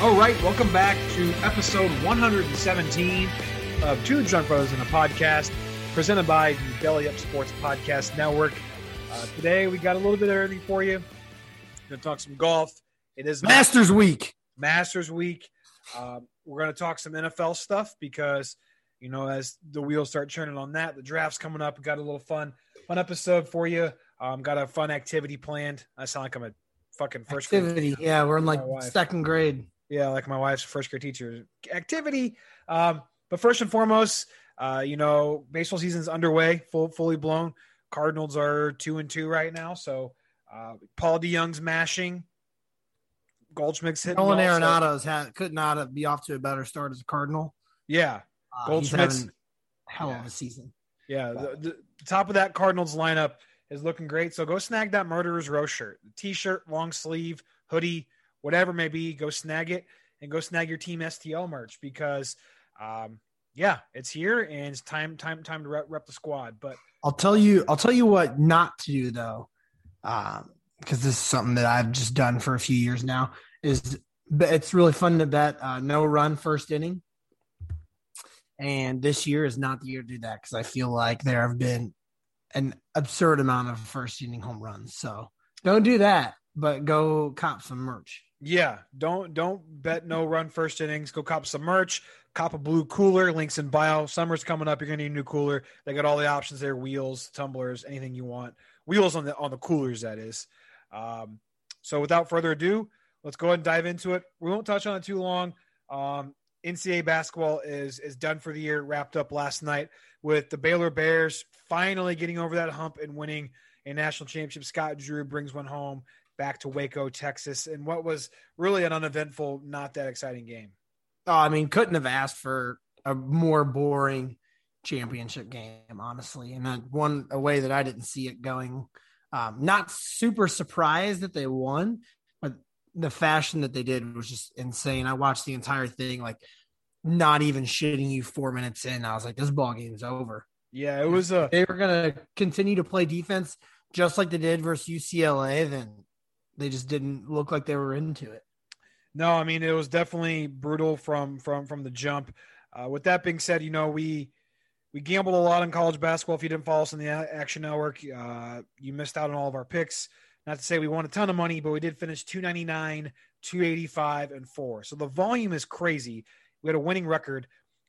All right, welcome back to episode 117 of Two Drunk Brothers in a Podcast, presented by the Belly Up Sports Podcast Network. Uh, today we got a little bit of everything for you. We're going to talk some golf. It is Masters Week. Masters Week. Um, we're going to talk some NFL stuff because, you know, as the wheels start turning on that, the draft's coming up. We got a little fun, fun episode for you. Um, got a fun activity planned. I sound like I'm a fucking first grade Activity. teacher. Yeah, we're in like second grade. Yeah, like my wife's first grade teacher. Activity. Um, but first and foremost, uh, you know, baseball season's underway, full fully blown. Cardinals are two and two right now. So uh, Paul DeJong's mashing. Goldschmidt's hitting. Nolan well, so- Arenado's had could not have- be off to a better start as a Cardinal. yeah, Uh, Goldschmidt's- hell yeah. of a season. yeah. The, the top of that Cardinals lineup is looking great. So go snag that Murderers Row shirt, t-shirt, long sleeve, hoodie, whatever may be. Go snag it and go snag your Team STL merch because, um, yeah, it's here and it's time, time, time to rep, rep the squad. But I'll tell you. I'll tell you what not to do though, because this is something that I've just done for a few years now. Is it's really fun to bet uh, no run first inning, and this year is not the year to do that because I feel like there have been an absurd amount of first inning home runs. So don't do that, but go cop some merch. Yeah, don't don't bet no run first innings. Go cop some merch. Cop a blue cooler. Links in bio. Summer's coming up. You're gonna need a new cooler. They got all the options there: wheels, tumblers, anything you want. Wheels on the on the coolers, that is. Um, so without further ado, let's go ahead and dive into it. We won't touch on it too long. Um, NCAA basketball is is done for the year. Wrapped up last night with the Baylor Bears finally getting over that hump and winning a national championship. Scott Drew brings one home back to Waco, Texas, and what was really an uneventful, not that exciting game. Oh, I mean, couldn't have asked for a more boring championship game, honestly. And one a way that I didn't see it going. Um, not super surprised that they won, but the fashion that they did was just insane. I watched the entire thing, like not even shitting you four minutes in. I was like, this ball game is over. Yeah, it was a They were gonna continue to play defense just like they did versus UCLA, then they just didn't look like they were into it. No, I mean it was definitely brutal from from from the jump. Uh, with that being said, you know we we gambled a lot on college basketball. If you didn't follow us on the Action Network, uh, you missed out on all of our picks. Not to say we won a ton of money, but we did finish 299, 285, and four. So the volume is crazy. We had a winning record.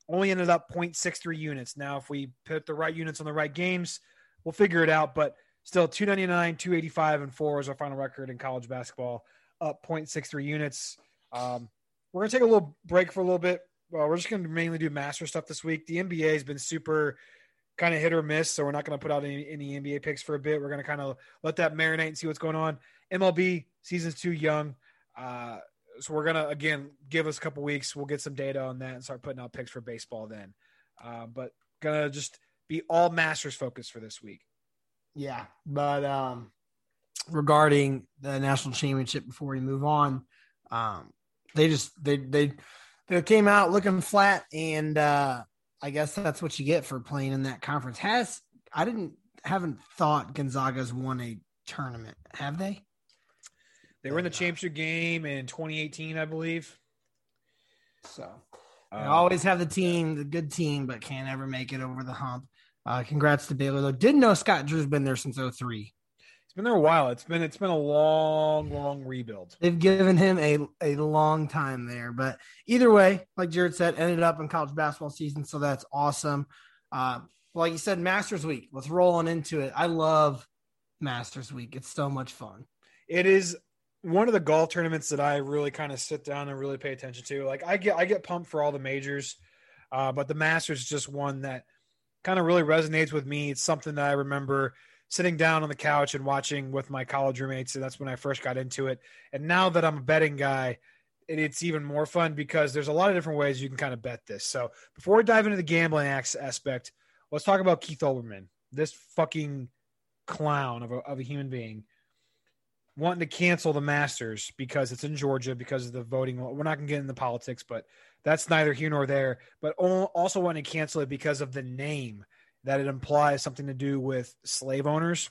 Only ended up 0.63 units. Now, if we put the right units on the right games, we'll figure it out. But still, 299, 285, and four is our final record in college basketball, up 0.63 units. Um, we're gonna take a little break for a little bit. Well, we're just gonna mainly do master stuff this week. The NBA has been super kind of hit or miss, so we're not gonna put out any, any NBA picks for a bit. We're gonna kind of let that marinate and see what's going on. MLB season's too young, uh, so we're gonna again give us a couple weeks. We'll get some data on that and start putting out picks for baseball then. Uh, but gonna just be all Masters focused for this week. Yeah, but um, regarding the national championship, before we move on, um, they just they they they came out looking flat, and uh, I guess that's what you get for playing in that conference. Has I didn't haven't thought Gonzaga's won a tournament, have they? They were in the championship game in 2018, I believe. So they Um, always have the team, the good team, but can't ever make it over the hump. Uh, congrats to Baylor though. Didn't know Scott Drew's been there since 03. It's been there a while. It's been it's been a long, long rebuild. They've given him a, a long time there. But either way, like Jared said, ended up in college basketball season. So that's awesome. Uh, like you said, Masters Week. Let's roll on into it. I love Masters Week. It's so much fun. It is one of the golf tournaments that I really kind of sit down and really pay attention to. Like I get I get pumped for all the majors, uh, but the Masters is just one that kind of really resonates with me. It's something that I remember sitting down on the couch and watching with my college roommates. And that's when I first got into it. And now that I'm a betting guy, it, it's even more fun because there's a lot of different ways you can kind of bet this. So before we dive into the gambling aspect, let's talk about Keith Olbermann, this fucking clown of a, of a human being wanting to cancel the Masters because it's in Georgia because of the voting. We're not going to get into politics, but that's neither here nor there. But also wanting to cancel it because of the name that it implies something to do with slave owners,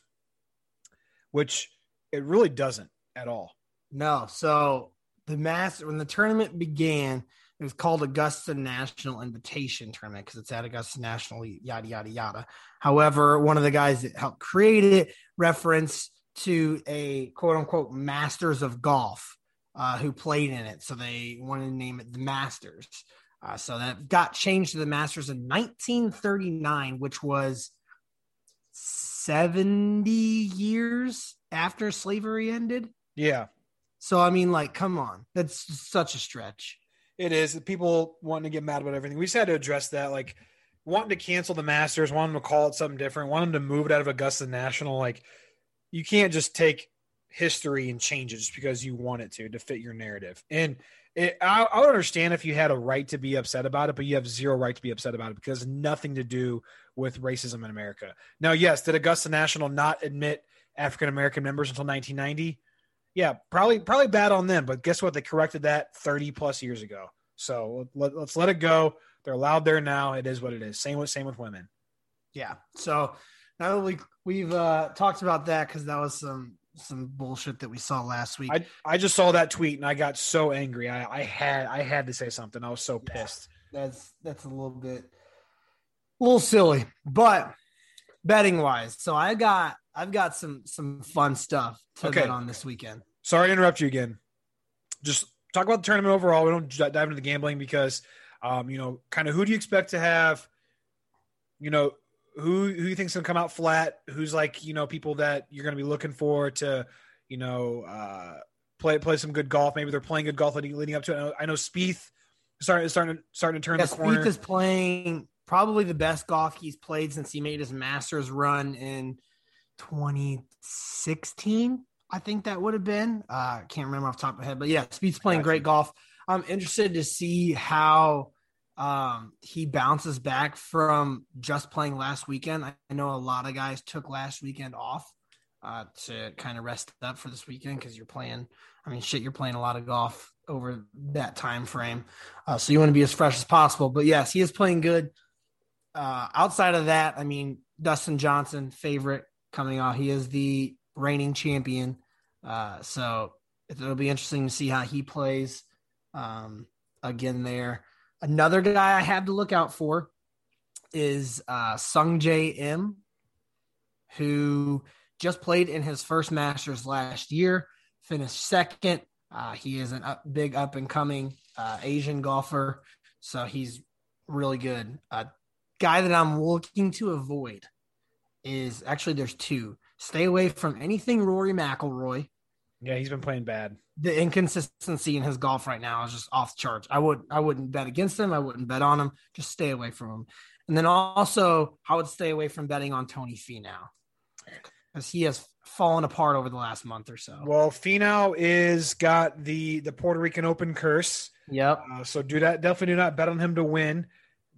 which it really doesn't at all. No. So the master when the tournament began, it was called Augusta National Invitation Tournament because it's at Augusta National, yada yada yada. However, one of the guys that helped create it referenced to a quote unquote masters of golf uh, who played in it. So they wanted to name it the Masters. Uh, so that got changed to the Masters in 1939, which was 70 years after slavery ended. Yeah. So, I mean, like, come on. That's such a stretch. It is. People wanting to get mad about everything. We just had to address that. Like, wanting to cancel the Masters, wanting to call it something different, wanting to move it out of Augusta National. Like, you can't just take history and change it just because you want it to to fit your narrative. And it, I, I understand if you had a right to be upset about it, but you have zero right to be upset about it because nothing to do with racism in America. Now, yes, did Augusta National not admit African American members until 1990? Yeah, probably probably bad on them. But guess what? They corrected that 30 plus years ago. So let, us let it go. They're allowed there now. It is what it is. Same with same with women. Yeah. So now that we we've uh, talked about that because that was some some bullshit that we saw last week. I, I just saw that tweet and I got so angry. I, I had I had to say something. I was so pissed. Yeah, that's that's a little bit a little silly, but betting wise, so I got I've got some some fun stuff to okay. bet on this weekend. Sorry to interrupt you again. Just talk about the tournament overall. We don't dive into the gambling because, um, you know, kind of who do you expect to have, you know, who who you think's gonna come out flat? Who's like you know people that you're gonna be looking for to you know uh, play play some good golf? Maybe they're playing good golf leading, leading up to it. I know, I know Spieth starting starting starting to turn yeah, the corner. Spieth is playing probably the best golf he's played since he made his Masters run in 2016. I think that would have been. Uh, I can't remember off the top of my head, but yeah, Spieth's playing great golf. I'm interested to see how um, he bounces back from just playing last weekend. I know a lot of guys took last weekend off uh, to kind of rest up for this weekend because you're playing. I mean, shit, you're playing a lot of golf over that time frame, uh, so you want to be as fresh as possible. But yes, he is playing good. Uh, outside of that, I mean, Dustin Johnson, favorite coming off. He is the reigning champion, uh, so it'll be interesting to see how he plays um, again there. Another guy I have to look out for is uh, Sungjae Im, who just played in his first Masters last year, finished second. Uh, he is a up, big up and coming uh, Asian golfer, so he's really good. A guy that I'm looking to avoid is actually there's two. Stay away from anything Rory McIlroy yeah, he's been playing bad. The inconsistency in his golf right now is just off the charts. I would I wouldn't bet against him. I wouldn't bet on him. Just stay away from him. And then also, I would stay away from betting on Tony Finau because he has fallen apart over the last month or so. Well, Finau is got the the Puerto Rican Open curse. Yep. Uh, so do that. Definitely do not bet on him to win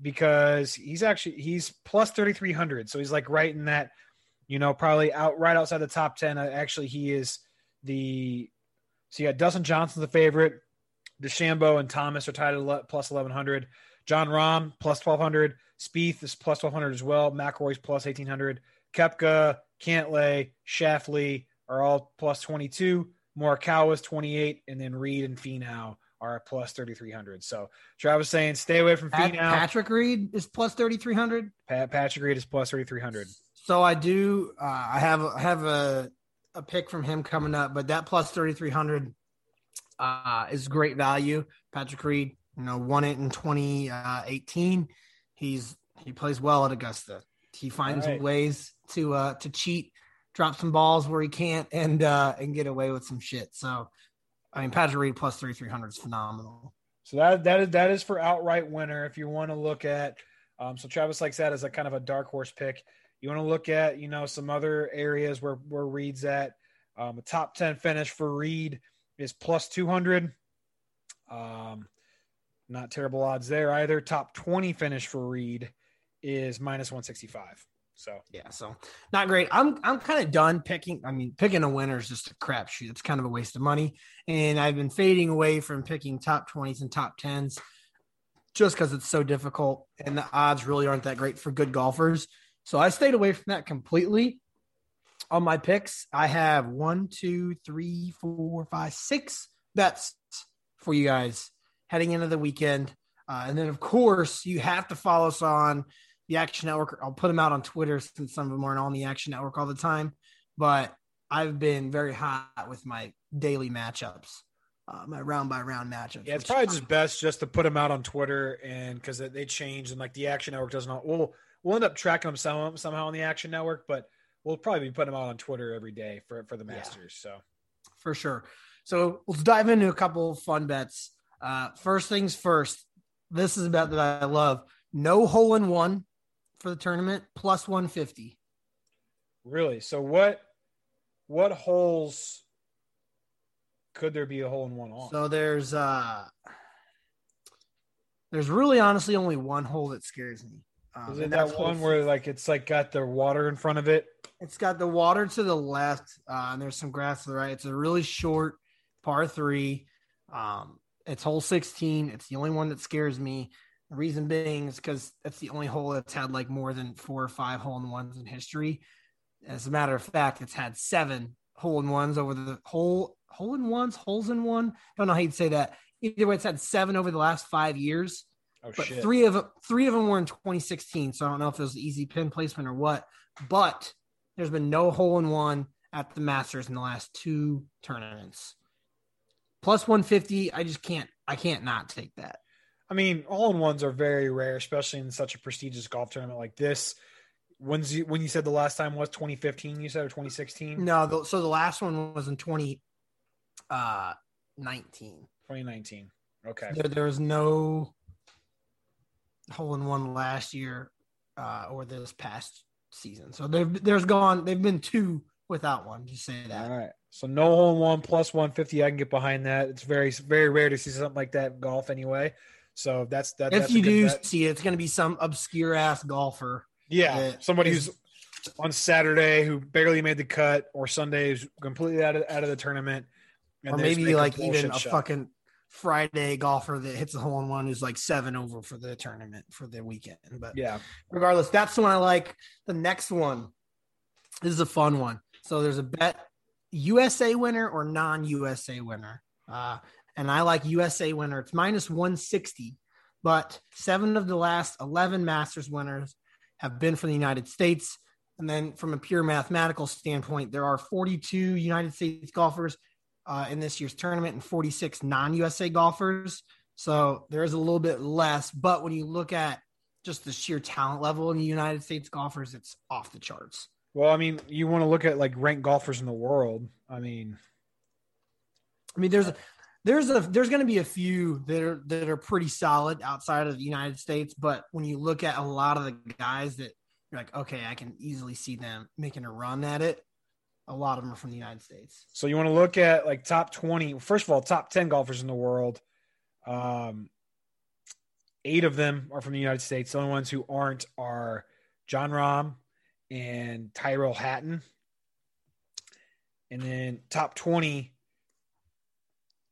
because he's actually he's plus thirty three hundred. So he's like right in that, you know, probably out right outside the top ten. Uh, actually, he is the so you got Dustin Johnson's the favorite. DeChambeau and Thomas are tied at plus eleven hundred. Jon Rahm plus twelve hundred. Spieth is plus twelve hundred as well. McIlroy's plus eighteen hundred. Koepka, Cantlay, Schauffele are all plus twenty two. Morikawa's twenty eight, and then Reed and Finau are plus thirty three hundred. So Travis saying stay away from Pat, Finau. Patrick Reed is plus thirty three hundred. Pat, Patrick Reed is plus thirty three hundred. So I do. Uh, I have I have a a pick from him coming up, but that plus 3,300 uh, is great value. Patrick Reed, you know, won it in 2018. He's he plays well at Augusta. He finds right. ways to uh, to cheat, drop some balls where he can't, and uh, and get away with some shit. So, I mean, Patrick Reed plus three three hundred is phenomenal. So that that is that is for outright winner. If you want to look at, um, so Travis likes that as a kind of a dark horse pick. You want to look at you know some other areas where where Reed's at. Um, a top ten finish for Reed is plus two hundred. Um, not terrible odds there either. Top twenty finish for Reed is minus one sixty five. So yeah, so not great. I'm I'm kind of done picking. I mean, picking a winner is just a crapshoot. It's kind of a waste of money, and I've been fading away from picking top twenties and top tens just because it's so difficult, and the odds really aren't that great for good golfers. So I stayed away from that completely. On my picks, I have one, two, three, four, five, six bets for you guys heading into the weekend. Uh, and then, of course, you have to follow us on the Action Network. I'll put them out on Twitter since some of them aren't on the Action Network all the time. But I've been very hot with my daily matchups, uh, my round by round matchups. Yeah, it's probably just best just to put them out on Twitter and because they change and like the Action Network doesn't. We'll we'll end up tracking them some, somehow on the Action Network, but we'll probably be putting them out on Twitter every day for for the Masters. Yeah, so for sure. So let's dive into a couple fun bets. Uh, first things first. This is a bet that I love. No hole in one for the tournament plus 150. Really? So what what holes could there be a hole in one on? So there's uh there's really honestly only one hole that scares me. Um, Is it that one where like it's like got the water in front of it? It's got the water to the left, uh, and there's some grass to the right. It's a really short par three. Um, it's hole 16. It's the only one that scares me. The reason being is because that's the only hole that's had like more than four or five hole in ones in history. As a matter of fact, it's had seven hole in ones over the whole hole in ones, holes in one. I don't know how you'd say that. Either way, it's had seven over the last five years. Oh, but shit. three of them, three of them were in 2016. So I don't know if it was easy pin placement or what. But there's been no hole in one at the Masters in the last two tournaments. Plus 150, I just can't. I can't not take that. I mean, all in ones are very rare, especially in such a prestigious golf tournament like this. When's you, when you said the last time was 2015, you said or 2016? No, the, so the last one was in 2019. Uh, 2019. Okay. There, there was no hole in one last year uh, or this past season. So they've there's gone. They've been two without one. Just say that. All right. So no hole in one plus 150. I can get behind that. It's very very rare to see something like that golf anyway. So that's that. If that's you do bet. see it, it's going to be some obscure ass golfer. Yeah, somebody is, who's on Saturday who barely made the cut, or Sunday is completely out of out of the tournament, or maybe like even a shot. fucking Friday golfer that hits a hole in one who's like seven over for the tournament for the weekend. But yeah, regardless, that's the one I like. The next one this is a fun one. So there's a bet USA winner or non USA winner. Uh, and I like USA winner. It's minus 160, but seven of the last 11 Masters winners have been from the United States. And then, from a pure mathematical standpoint, there are 42 United States golfers uh, in this year's tournament and 46 non USA golfers. So there is a little bit less. But when you look at just the sheer talent level in the United States golfers, it's off the charts. Well, I mean, you want to look at like ranked golfers in the world. I mean, I mean, there's a, there's a there's going to be a few that are that are pretty solid outside of the United States, but when you look at a lot of the guys that you're like, okay, I can easily see them making a run at it. A lot of them are from the United States. So you want to look at like top twenty. First of all, top ten golfers in the world. Um, eight of them are from the United States. The only ones who aren't are Jon Rahm and Tyrrell Hatton. And then top twenty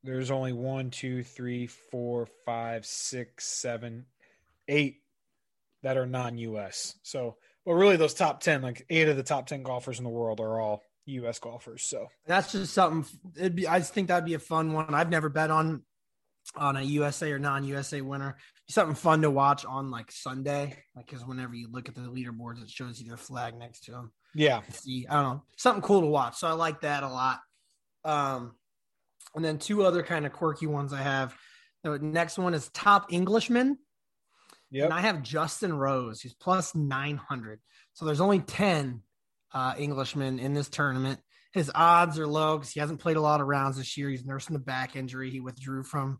there's only one, two, three, four, five, six, seven, eight that are non-US. So, but really, those top ten, like eight of the top ten golfers in the world, are all U.S. golfers. So that's just something. It'd be. I just think that'd be a fun one. I've never bet on on a USA or non-USA winner. Something fun to watch on like Sunday, like because whenever you look at the leaderboards, it shows you their flag next to them. Yeah. See, I don't know, something cool to watch. So I like that a lot. Um, and then two other kind of quirky ones I have. The next one is Top Englishman. Yeah. And I have Justin Rose, who's plus 900. So there's only 10 uh, Englishman in this tournament. His odds are low because he hasn't played a lot of rounds this year. He's nursing a back injury. He withdrew from,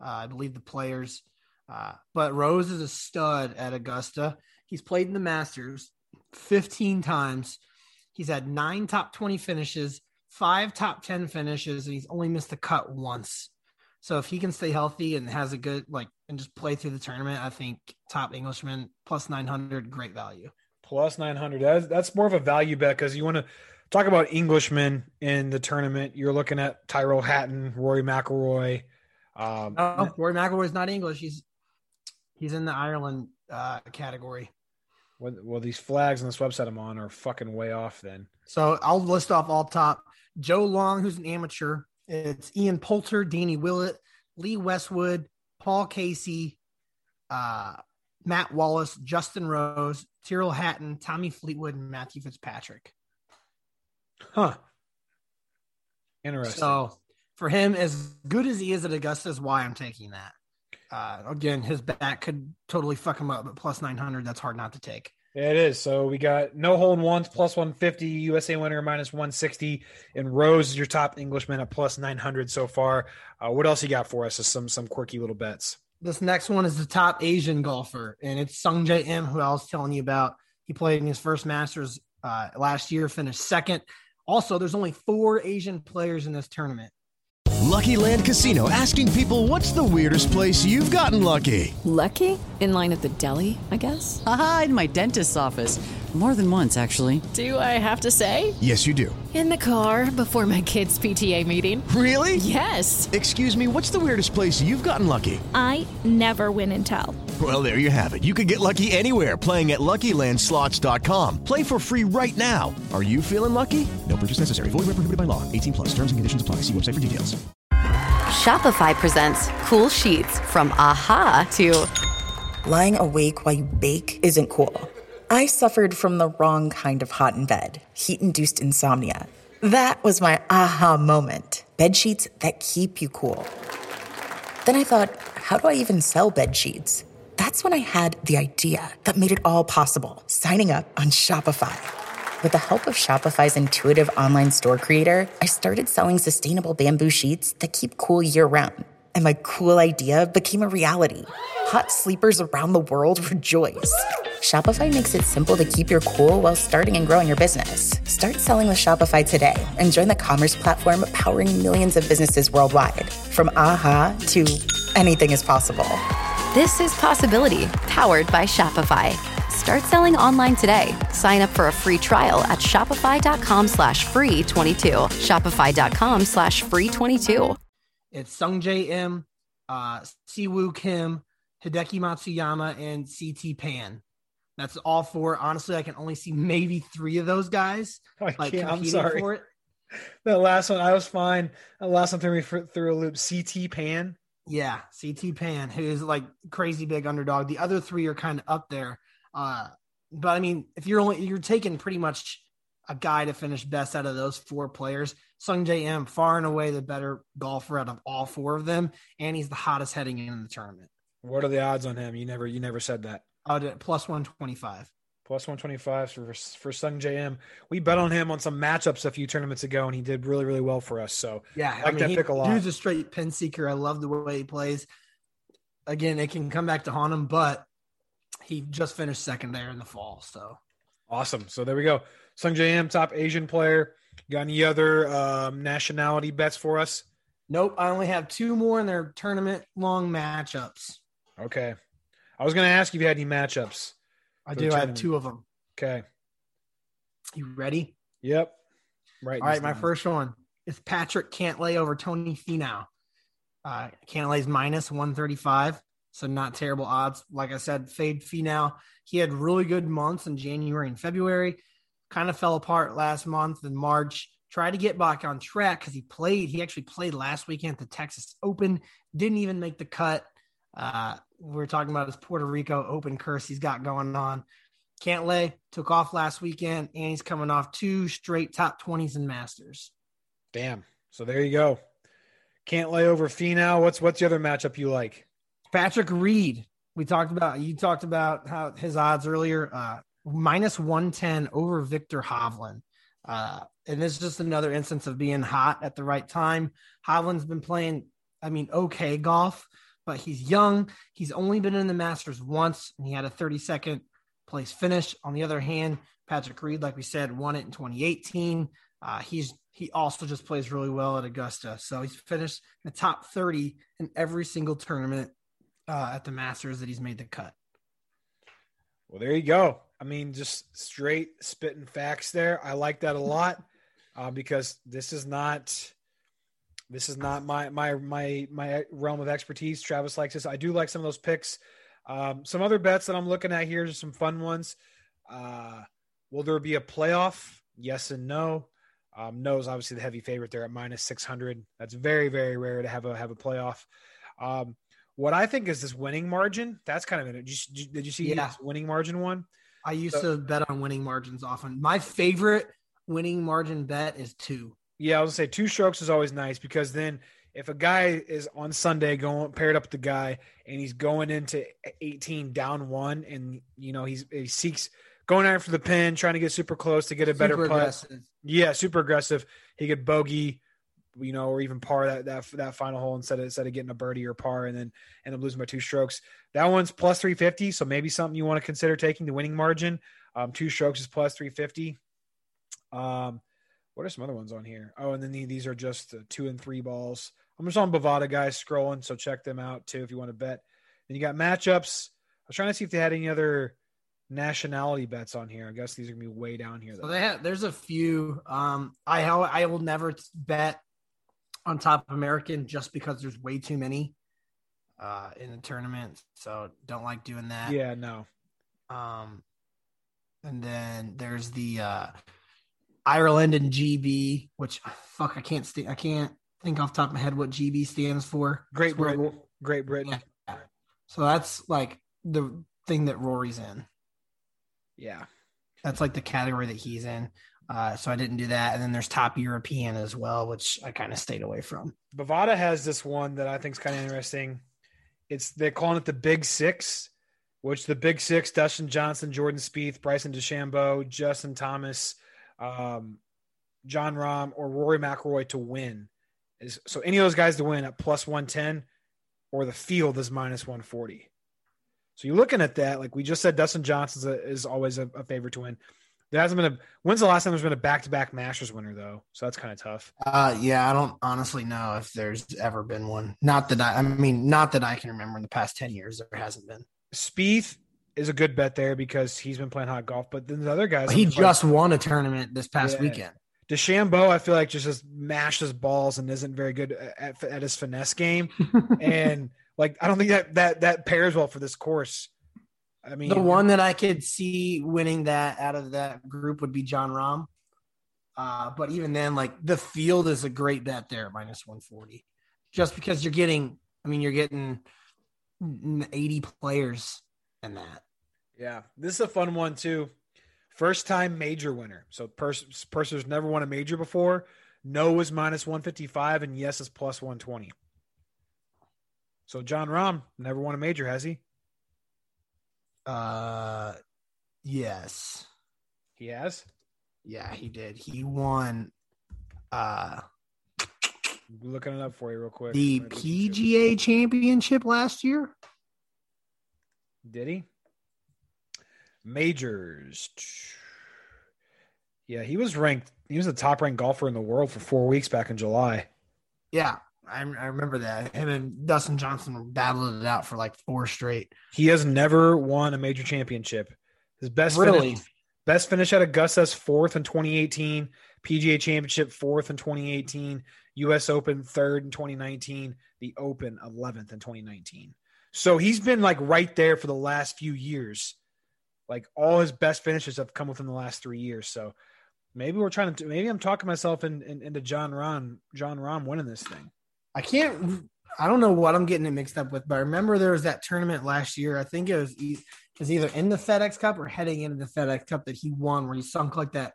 uh, I believe, the players. Uh, but Rose is a stud at Augusta. He's played in the Masters 15 times. He's had nine top 20 finishes, five top 10 finishes, and he's only missed the cut once. So if he can stay healthy and has a good, like, and just play through the tournament, I think top Englishman plus 900, great value. Plus 900. That's, that's more of a value bet because you want to talk about Englishmen in the tournament. You're looking at Tyrrell Hatton, Rory McIlroy. Um, oh, Rory McIlroy is not English. He's he's in the Ireland uh, category. Well, well, these flags on this website I'm on are fucking way off. Then, so I'll list off all top. Joe Long, who's an amateur. It's Ian Poulter, Danny Willett, Lee Westwood, Paul Casey, uh, Matt Wallace, Justin Rose, Tyrrell Hatton, Tommy Fleetwood, and Matthew Fitzpatrick. Huh. Interesting. So for him, as good as he is at Augusta, is why I'm taking that. Uh, again, his back could totally fuck him up, but plus 900, that's hard not to take. It is. So we got no hole in ones plus 150, USA winner minus 160, and Rose is your top Englishman at plus 900 so far. Uh, what else you got for us? Some some quirky little bets. This next one is the top Asian golfer, and it's Sungjae Im, who I was telling you about. He played in his first Masters uh, last year, finished second. Also, there's only four Asian players in this tournament. Lucky Land Casino asking people what's the weirdest place you've gotten lucky? Lucky? In line at the deli, I guess? Aha, in my dentist's office. More than once, actually. Do I have to say? Yes, you do. In the car before my kids' PTA meeting. Really? Yes. Excuse me, what's the weirdest place you've gotten lucky? I never win and tell. Well, there you have it. You can get lucky anywhere playing at LuckyLandSlots.com. Play for free right now. Are you feeling lucky? No purchase necessary. Void where prohibited by law. 18 plus. Terms and conditions apply. See website for details. Shopify presents cool sheets from AHA to lying awake while you bake isn't cool. I suffered from the wrong kind of hot in bed, heat-induced insomnia. That was my aha moment. Bed sheets that keep you cool. Then I thought, how do I even sell bed sheets? That's when I had the idea that made it all possible signing up on Shopify. With the help of Shopify's intuitive online store creator, I started selling sustainable bamboo sheets that keep cool year round. And my cool idea became a reality. Hot sleepers around the world rejoice. Shopify makes it simple to keep your cool while starting and growing your business. Start selling with Shopify today and join the commerce platform powering millions of businesses worldwide. From aha to anything is possible. This is Possibility, powered by Shopify. Start selling online today. Sign up for a free trial at shopify.com slash free 22. Shopify.com slash free 22. It's Sungjae Im, uh, Siwoo Kim, Hideki Matsuyama, and CT Pan. That's all four. Honestly, I can only see maybe three of those guys. I like can't. I'm competing sorry. for it. The last one, I was fine. The last one threw me for, through a loop. CT Pan. Yeah, CT Pan, who is like crazy big underdog. The other three are kind of up there. Uh, but I mean, if you're only you're taking pretty much a guy to finish best out of those four players, Sungjae Im far and away the better golfer out of all four of them, and he's the hottest heading in the tournament. What are the odds on him? You never, you never said that. Out at plus one twenty five. Plus 125 for for Sungjae Im. We bet on him on some matchups a few tournaments ago, and he did really, really well for us. So Yeah, I like I mean, that he, pick a lot. dude's a straight pin seeker. I love the way he plays. Again, it can come back to haunt him, but he just finished second there in the fall. So Awesome. So there we go. Sungjae Im, top Asian player. Got any other um, nationality bets for us? nope, I only have two more in their tournament long matchups. Okay. I was going to ask if you had any matchups. I do. I have two of them. Okay. You ready? Yep. Right. All right, my first one is Patrick Cantlay over Tony Finau. Uh, Cantlay's minus 135, so not terrible odds. Like I said, fade Finau. He had really good months in January and February. Kind of fell apart last month in March. Tried to get back on track because he played. He actually played last weekend at the Texas Open. Didn't even make the cut. Uh, we're talking about his Puerto Rico Open curse he's got going on. Cantlay took off last weekend, and he's coming off two straight top 20s in Masters. Damn. So there you go. Cantlay over Finau. What's what's the other matchup you like? Patrick Reed. We talked about you talked about how his odds earlier. Uh, minus 110 over Victor Hovland. Uh, and this is just another instance of being hot at the right time. Hovland's been playing, I mean, okay golf, but he's young. He's only been in the Masters once, and he had a 32nd place finish. On the other hand, Patrick Reed, like we said, won it in 2018. Uh, he's he also just plays really well at Augusta, so he's finished in the top 30 in every single tournament uh, at the Masters that he's made the cut. Well, there you go. I mean, just straight spitting facts there. I like that a lot uh, because this is not this is not my my my my realm of expertise. Travis likes this. I do like some of those picks. Um, some other bets that I'm looking at here are some fun ones. Uh, will there be a playoff? Yes and no. Um, no is obviously the heavy favorite there at minus 600. That's very, very rare to have a have a playoff. Um, what I think is this winning margin. That's kind of it. Did you, did you see Yeah. this winning margin one? I used So- to bet on winning margins often. My favorite winning margin bet is two. Yeah, I was gonna say two strokes is always nice because then if a guy is on Sunday going paired up with the guy and he's going into 18 down one and you know he's he seeks going after the pin, trying to get super close to get a better Super putt. aggressive. Yeah, super aggressive. He could bogey, you know, or even par that that that final hole instead of instead of getting a birdie or par and then end up losing by two strokes. That one's plus three fifty, so maybe something you want to consider taking the winning margin. Um, two strokes is plus three fifty. Um, what are some other ones on here? Oh, and then the, these are just uh, two and three balls. I'm just on Bovada guys scrolling, so check them out too if you want to bet. Then you got matchups. I was trying to see if they had any other nationality bets on here. I guess these are gonna be way down here. So Though. they have, there's a few. Um, I I will never bet on top American just because there's way too many uh, in the tournament. So don't like doing that. yeah, no. Um, and then there's the uh, Ireland and GB, which fuck I can't st- I can't think off the top of my head what GB stands for. Great Britain. Great Britain. Yeah. So that's like the thing that Rory's in. Yeah. That's like the category that he's in. Uh, so I didn't do that. And then there's top European as well, which I kind of stayed away from. Bovada has this one that I think is kind of interesting. It's they're calling it the Big Six, which the Big Six: Dustin Johnson, Jordan Spieth, Bryson DeChambeau, Justin Thomas, um, Jon Rahm, or Rory McIlroy to win. Is so any of those guys to win at plus one ten, or the field is minus one forty. So you're looking at that, like we just said, Dustin Johnson is always a, a favorite to win. There hasn't been a when's the last time there's been a back to back Masters winner though? So that's kind of tough. Uh, yeah, I don't honestly know if there's ever been one. Not that I, I mean, not that I can remember in the past 10 years, there hasn't been. Spieth is a good bet there because he's been playing hot golf. But then the other guys, He just won a tournament this past Yeah. weekend. DeChambeau, I feel like just has mashed his balls and isn't very good at, at his finesse game. and like, I don't think that that that pairs well for this course. I mean, the one that I could see winning that out of that group would be Jon Rahm. Uh, but even then, like the field is a great bet there minus 140, just because you're getting, I mean, you're getting 80 players in that. Yeah, this is a fun one too. First time major winner. So pers- person's never won a major before. No is minus one fifty five, and yes is plus one twenty. So Jon Rahm never won a major, has he? Uh, yes. He has. Yeah, he did. He won uh Looking it up for you real quick. the PGA championship last year. Did he? Majors. Yeah, he was ranked. He was the top ranked golfer in the world for four weeks back in July. Yeah, I, I remember that. Him and Dustin Johnson battled it out for like four straight. He has never won a major championship. His best Really? finish, best finish at Augusta's fourth in 2018, PGA Championship fourth in 2018, U.S. Open third in 2019, the Open 11th in 2019. So he's been like right there for the last few years. Like all his best finishes have come within the last three years. So maybe we're trying to. Maybe I'm talking myself in, in, into Jon Rahm. Jon Rahm winning this thing. I can't. I don't know what I'm getting it mixed up with, but I remember there was that tournament last year. I think it was, it was either in the FedEx Cup or heading into the FedEx Cup that he won, where he sunk like that.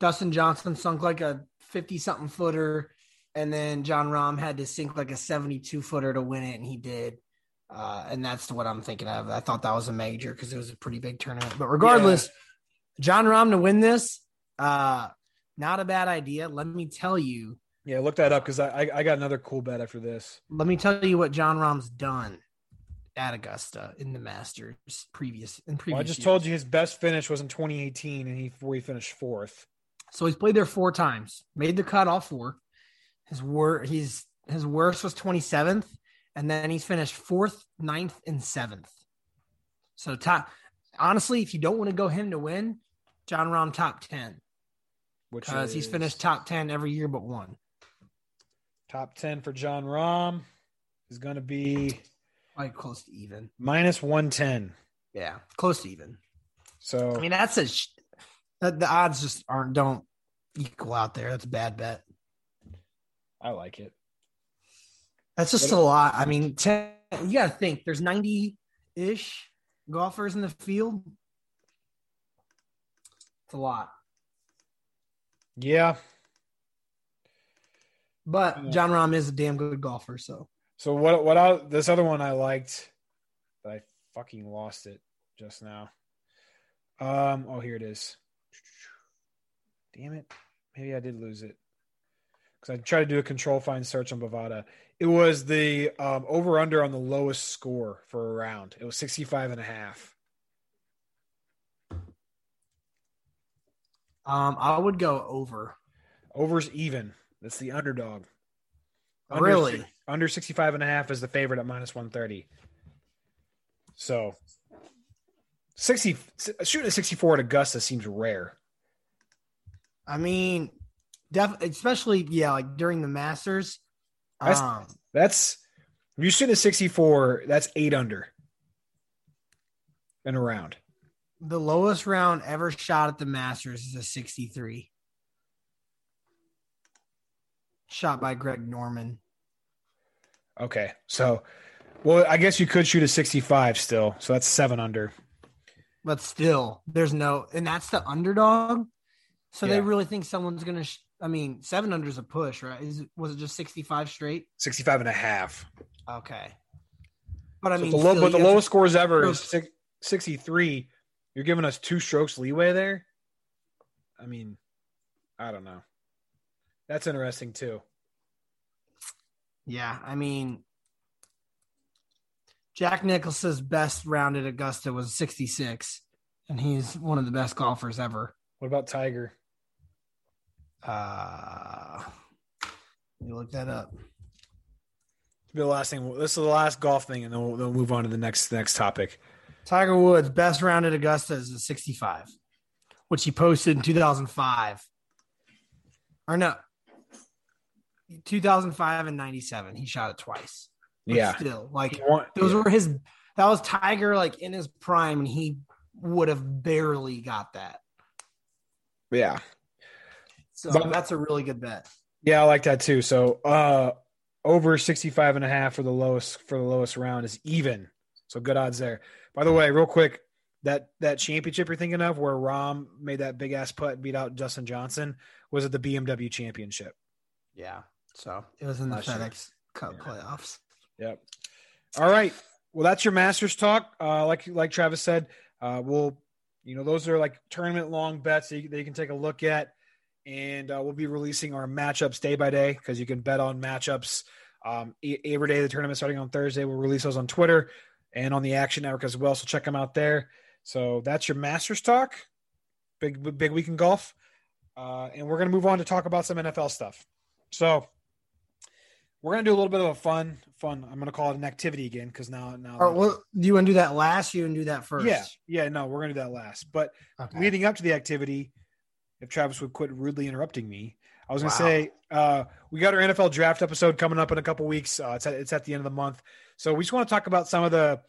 Dustin Johnson sunk like a 50 something footer, and then Jon Rahm had to sink like a 72 footer to win it, and he did. Uh, and that's what I'm thinking of. I thought that was a major because it was a pretty big tournament. But regardless, Jon Rahm to win this, uh, not a bad idea. Let me tell you. Yeah, look that up because I, I I got another cool bet after this. Let me tell you what Jon Rahm's done at Augusta in the Masters previous in previous. Well, I just years. told you his best finish was in 2018, and he where he finished fourth. So he's played there four times, made the cut all four. His wor he's his worst was 27th, and then he's finished fourth, ninth, and seventh. So top honestly, if you don't want to go him to win, Jon Rahm top 10. Which Because he's finished top 10 every year but one. top 10 for Jon Rahm is going to be Like close to even. minus 110. Yeah, close to even. So I mean, that's a sh- the odds just aren't don't equal out there. That's a bad bet. I like it. That's just a lot. I mean, 10, you got to think there's 90 ish golfers in the field. It's a lot. Yeah. But Jon Rahm is a damn good golfer. So So what? What? I, this other one I liked, but I fucking lost it just now. Um. Oh, here it is. Damn it. Maybe I did lose it because I tried to do a control find search on Bovada. It was the um, over under on the lowest score for a round. It was 65 and a half. um, I would go over. Over's even. That's the underdog. Under Really? Under 65 and a half is the favorite at minus 130. So 60 shooting a 64 at Augusta seems rare. I mean, def- especially yeah, like during the Masters. That's- Um, That's if you shoot a 64, that's 8 under in a round. the lowest round ever shot at the Masters is a 63. Shot by Greg Norman. Okay. So well, I guess you could shoot a 65 still. So that's 7 under. but still there's no and that's the underdog so they really think someone's gonna sh- i mean seven under is a push right is was it just 65 straight 65 and a half. okay but i So mean the low, still, but the you lowest scores ever is six, 63. You're giving us two strokes leeway there. I mean, I don't know. That's interesting too. yeah i mean jack nicklaus's best round at augusta was 66 and he's one of the best golfers ever What about Tiger? Uh let me look that up Be the last thing. This is the last golf thing, and then we'll, then we'll move on to the next next topic. Tiger Woods' best round at Augusta is a 65, which he posted in 2005. Or no, 2005 and 97. He shot it twice. But Yeah, Still, like won- those yeah. were his, that was Tiger like in his prime, and he would have barely got that. yeah, So But- that's a really good bet. yeah. I like that too. So uh, over 65 and a half for the lowest for the lowest round is even. So good odds there. By the way, real quick, that that championship you're thinking of, where Rahm made that big ass putt and beat out Justin Johnson, was at the BMW Championship. Yeah. So it was in the Last year. FedEx Cup Yeah. playoffs. Yep. All right. Well, that's your Masters talk. Uh, like like Travis said, uh, we'll you know those are like tournament long bets that you, that you can take a look at, and uh, we'll be releasing our matchups day by day because you can bet on matchups um, every day. of The tournament starting on Thursday. We'll release those on Twitter and on the Action Network as well. So check them out there. So that's your Masters talk. Big big week in golf, uh, and we're gonna move on to talk about some NFL stuff. So we're gonna do a little bit of a fun, fun. I'm gonna call it an activity again because now, now, Or well, do you want to do that last? You and do that first. yeah, yeah. No, we're gonna do that last. But Okay. leading up to the activity, if Travis would quit rudely interrupting me, I was gonna Wow. say uh, we got our NFL draft episode coming up in a couple weeks. Uh, it's at, it's at the end of the month, so we just want to talk about some of the,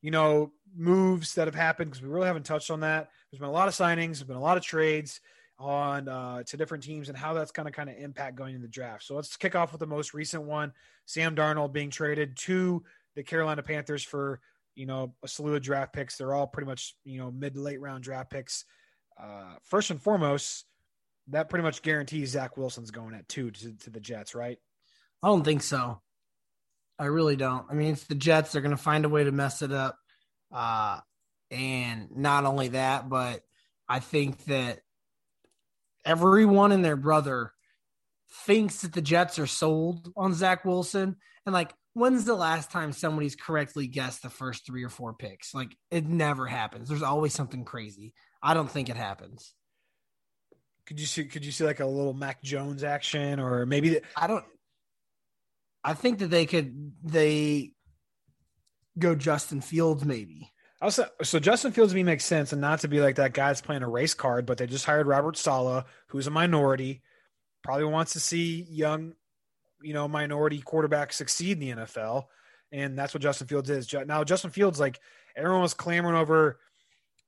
you know, moves that have happened because we really haven't touched on that. There's been a lot of signings, there's been a lot of trades on uh, to different teams and how that's going to kind of impact going into the draft. So let's kick off with the most recent one: Sam Darnold being traded to the Carolina Panthers for you know a slew of draft picks. They're all pretty much you know mid to late round draft picks. Uh, first and foremost, that pretty much guarantees Zach Wilson's going at two to, to the Jets, right? I don't think so. I really don't. I mean, it's the Jets. They're going to find a way to mess it up. Uh, and not only that, but I think that everyone and their brother thinks that the Jets are sold on Zach Wilson. And like, when's the last time somebody's correctly guessed the first three or four picks? Like, it never happens. There's always something crazy. I don't think it happens. Could you see? Could you see like a little Mac Jones action, or maybe the, I don't. I think that they could they go Justin Fields maybe. Also, so Justin Fields to me makes sense, and not to be like that guy's playing a race card, but they just hired Robert Saleh, who's a minority, probably wants to see young, you know, minority quarterbacks succeed in the NFL, and that's what Justin Fields is. Now, Justin Fields, like everyone was clamoring over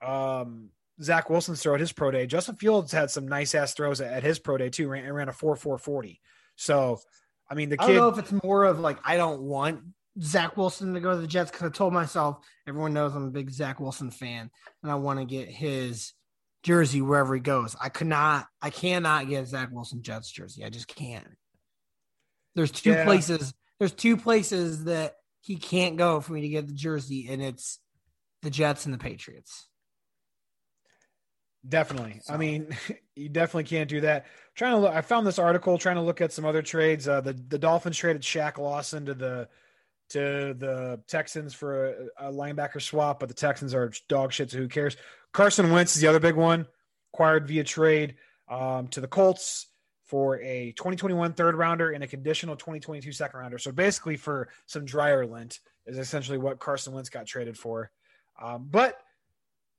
um, Zach Wilson's throw at his pro day. Justin Fields had some nice ass throws at his pro day too, ran, ran a four four forty. So, I mean, the kid. I don't know if it's more of like I don't want Zach Wilson to go to the Jets because I told myself everyone knows I'm a big Zach Wilson fan and I want to get his jersey wherever he goes. I could not, I cannot get Zach Wilson Jets jersey. I just can't. There's two yeah. places. There's two places that he can't go for me to get the jersey, and it's the Jets and the Patriots. Definitely. So. I mean, you definitely can't do that. trying to look, I found this article trying to look at some other trades. Uh, the the Dolphins traded Shaq Lawson to the to the Texans for a, a, linebacker swap, but the Texans are dog shit, so who cares? Carson Wentz is the other big one, acquired via trade um, to the Colts for a 2021 third rounder and a conditional 2022 second rounder. So basically, for some dryer lint is essentially what Carson Wentz got traded for. Um, but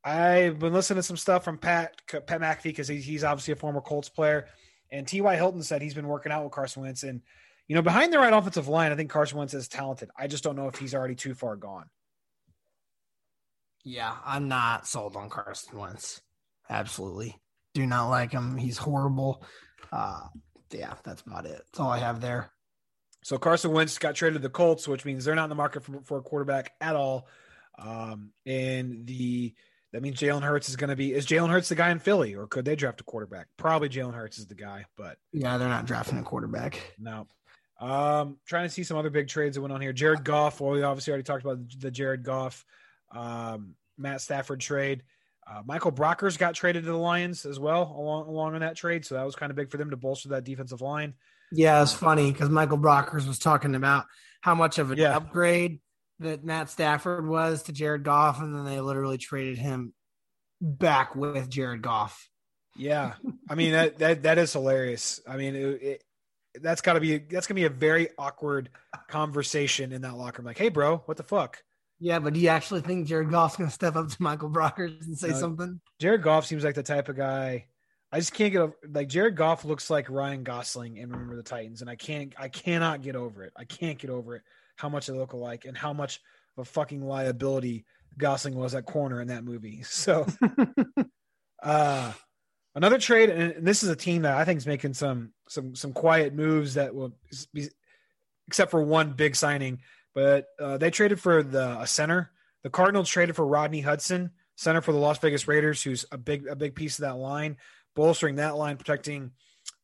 I've been listening to some stuff from Pat Pat McAfee because he's obviously a former Colts player, and T.Y. Hilton said he's been working out with Carson Wentz and you know, behind the right offensive line, I think Carson Wentz is talented. I just don't know if he's already too far gone. Yeah, I'm not sold on Carson Wentz. Absolutely. Do not like him. He's horrible. Uh, yeah, that's about it. That's all I have there. So Carson Wentz got traded to the Colts, which means they're not in the market for, for a quarterback at all. Um, and the that means Jalen Hurts is going to be is Jalen Hurts the guy in Philly, or could they draft a quarterback? Probably Jalen Hurts is the guy, but yeah, they're not drafting a quarterback. No. Um, trying to see some other big trades that went on here. Jared Goff. Well, we obviously already talked about the Jared Goff, um, Matt Stafford trade. Uh, Michael Brockers got traded to the Lions as well, along along in that trade. So that was kind of big for them to bolster that defensive line. Yeah, it's funny because Michael Brockers was talking about how much of an yeah. upgrade that Matt Stafford was to Jared Goff, and then they literally traded him back with Jared Goff. Yeah, I mean that that that is hilarious. I mean, it, it, that's got to be that's gonna be a very awkward conversation in that locker room. Like, hey, bro, what the fuck? Yeah, but do you actually think Jared Goff's gonna step up to Michael Brockers and say no, something? Jared Goff seems like the type of guy. I just can't get over like Jared Goff looks like Ryan Gosling in Remember the Titans, and I can't I cannot get over it. I can't get over it how much they look alike and how much of a fucking liability Gosling was at corner in that movie. So uh Another trade, and this is a team that I think is making some some some quiet moves that will be, except for one big signing. But uh, they traded for the a center. The Cardinals traded for Rodney Hudson, center for the Las Vegas Raiders, who's a big a big piece of that line, bolstering that line, protecting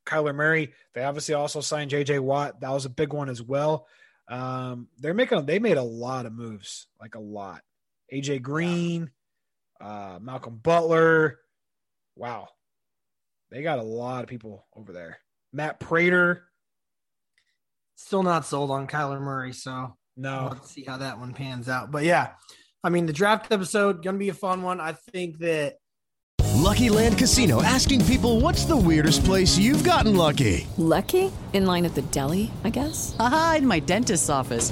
Kyler Murray. They obviously also signed J.J. Watt. That was a big one as well. Um, they're making they made a lot of moves, like a lot. AJ Green, uh, Malcolm Butler. Wow, they got a lot of people over there. Matt Prater. Still not sold on Kyler Murray, so no. Let's see how that one pans out. But yeah, I mean the draft episode gonna be a fun one. I think that Lucky Land Casino asking people what's the weirdest place you've gotten lucky? Lucky? In line at the deli, I guess? Aha, in my dentist's office.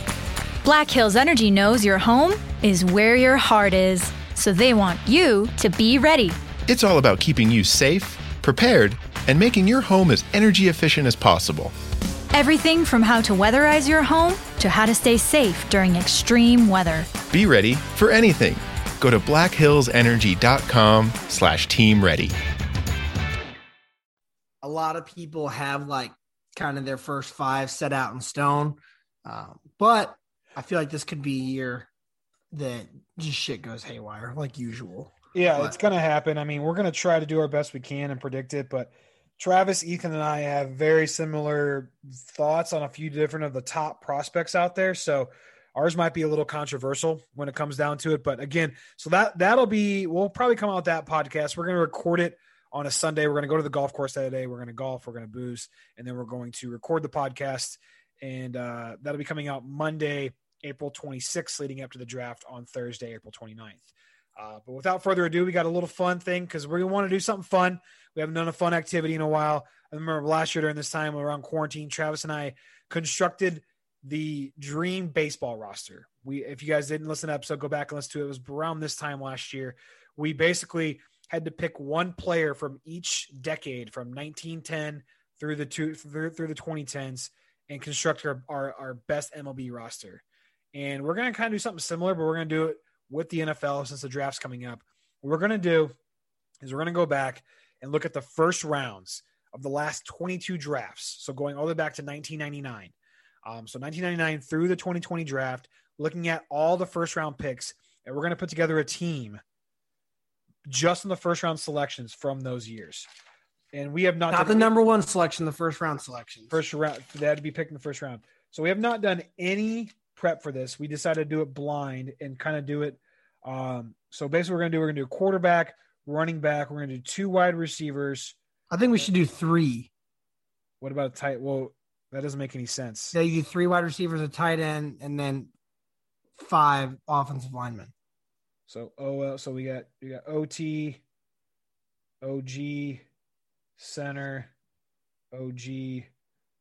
Black Hills Energy knows your home is where your heart is, so they want you to be ready. It's all about keeping you safe, prepared, and making your home as energy efficient as possible. Everything from how to weatherize your home to how to stay safe during extreme weather. Be ready for anything. Go to blackhillsenergy.com slash team ready. a lot of people have like kind of their first five set out in stone. Um, but I feel like this could be a year that just shit goes haywire, like usual. Yeah, But- it's going to happen. I mean, we're going to try to do our best we can and predict it, but Travis, Ethan, and I have very similar thoughts on a few different of the top prospects out there. So ours might be a little controversial when it comes down to it. But again, so that that'll be we'll probably come out with that podcast. We're going to record it on a Sunday. We're going to go to the golf course that day. We're going to golf. We're going to booze, and then we're going to record the podcast, and uh, that'll be coming out Monday, April 26th, leading up to the draft on Thursday, April 29th. Uh, but without further ado, we got a little fun thing because we're gonna want to do something fun. We haven't done a fun activity in a while. I remember last year during this time around quarantine, Travis and I constructed the dream baseball roster. We, if you guys didn't listen to episode, go back and listen to it. It was around this time last year. We basically had to pick one player from each decade, from 1910 through the two through, through the 2010s, and construct our, our our best MLB roster. And we're gonna kind of do something similar, but we're gonna do it with the NFL since the draft's coming up. What we're gonna do is we're gonna go back and look at the first rounds of the last 22 drafts. So going all the way back to 1999. Um, so 1999 through the 2020 draft, looking at all the first round picks, and we're going to put together a team just in the first round selections from those years. And we have not, Not the number one selection, the first round selection. first round. They had to be picked in the first round. So we have not done any prep for this. We decided to do it blind and kind of do it. Um, so basically, we're going to do we're going to do a quarterback, running back. We're going to do two wide receivers. I think we should do three. What about a tight? Well, that doesn't make any sense. Yeah, you do three wide receivers, a tight end, and then five offensive linemen. So OL. So we got we got OT, OG, center, OG,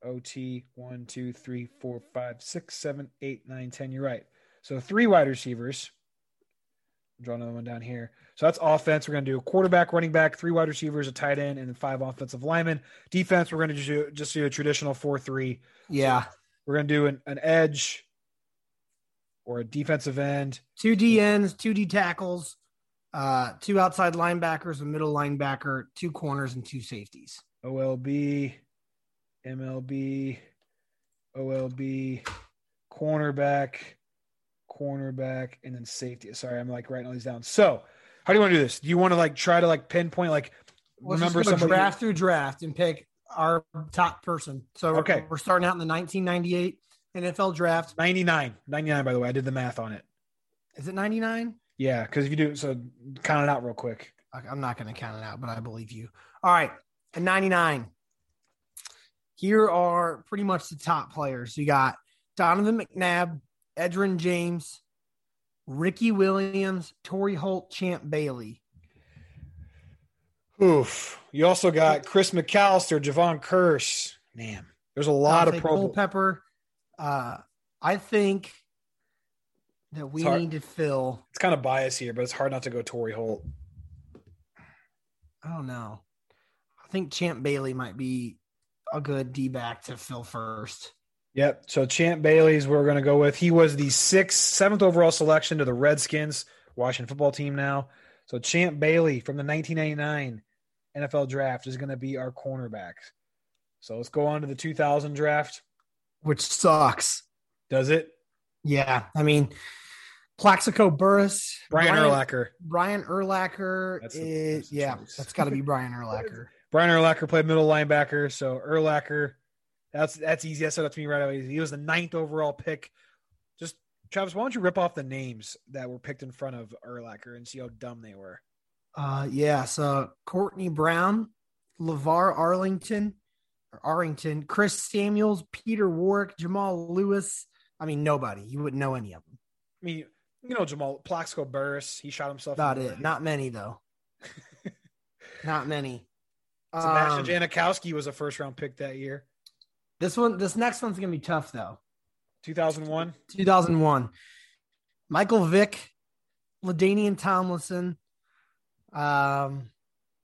OT. One, two, three, four, five, six, seven, eight, nine, ten. You're right. So three wide receivers. Draw another one down here. So that's offense. We're going to do a quarterback, running back, three wide receivers, a tight end, and then five offensive linemen. Defense, we're going to just do, just do a traditional four-three. Yeah. We're going to do an, an edge or a defensive end. Two D ends, two D tackles, uh, two outside linebackers, a middle linebacker, two corners, and two safeties. OLB, MLB, OLB, cornerback, cornerback, and then safety. Sorry, I'm like writing all these down. So, how do you want to do this? Do you want to like try to like pinpoint like Let's remember somebody? draft through draft and pick our top person. So Okay. we're starting out in the 1998 NFL draft. 99, 99 by the way. I did the math on it. Is it 99? Yeah, because if you do so, count it out real quick. I'm not going to count it out, but I believe you. All right, at 99. Here are pretty much the top players. You got Donovan McNabb, Edgerrin James, Ricky Williams, Torry Holt, Champ Bailey. Oof. You also got Chris McAlister, Jevon Kearse. Man, there's a lot of pro. Culpepper. Uh, I think that we need to fill. It's kind of biased here, but it's hard not to go Torry Holt. I don't know. I think Champ Bailey might be a good D back to fill first. Yep. So Champ Bailey's we're going to go with. He was the sixth, seventh overall selection to the Redskins, Washington football team now. So Champ Bailey from the 1999 NFL draft is going to be our cornerback. So let's go on to the 2000 draft. which sucks. Does it? Yeah, I mean, Plaxico Burress, Brian Urlacher. Brian Urlacher That's the- is that's yeah, choice. that's got to be Brian Urlacher. Brian Urlacher played middle linebacker. So Urlacher, that's that's easy. That stood up to me right away. He was the ninth overall pick. Just Travis, why don't you rip off the names that were picked in front of Urlacher and see how dumb they were? Uh, yeah, so Courtney Brown, LaVar Arlington, or Arrington, Chris Samuels, Peter Warrick, Jamal Lewis. I mean, nobody. You wouldn't know any of them. I mean, you know Jamal Plaxico Burress. He shot himself. Not it. leg. Not many though. Not many. Sebastian Um, Janikowski was a first round pick that year, This one, this next one's gonna be tough though. 2001. 2001. Michael Vick, LaDainian Tomlinson, um,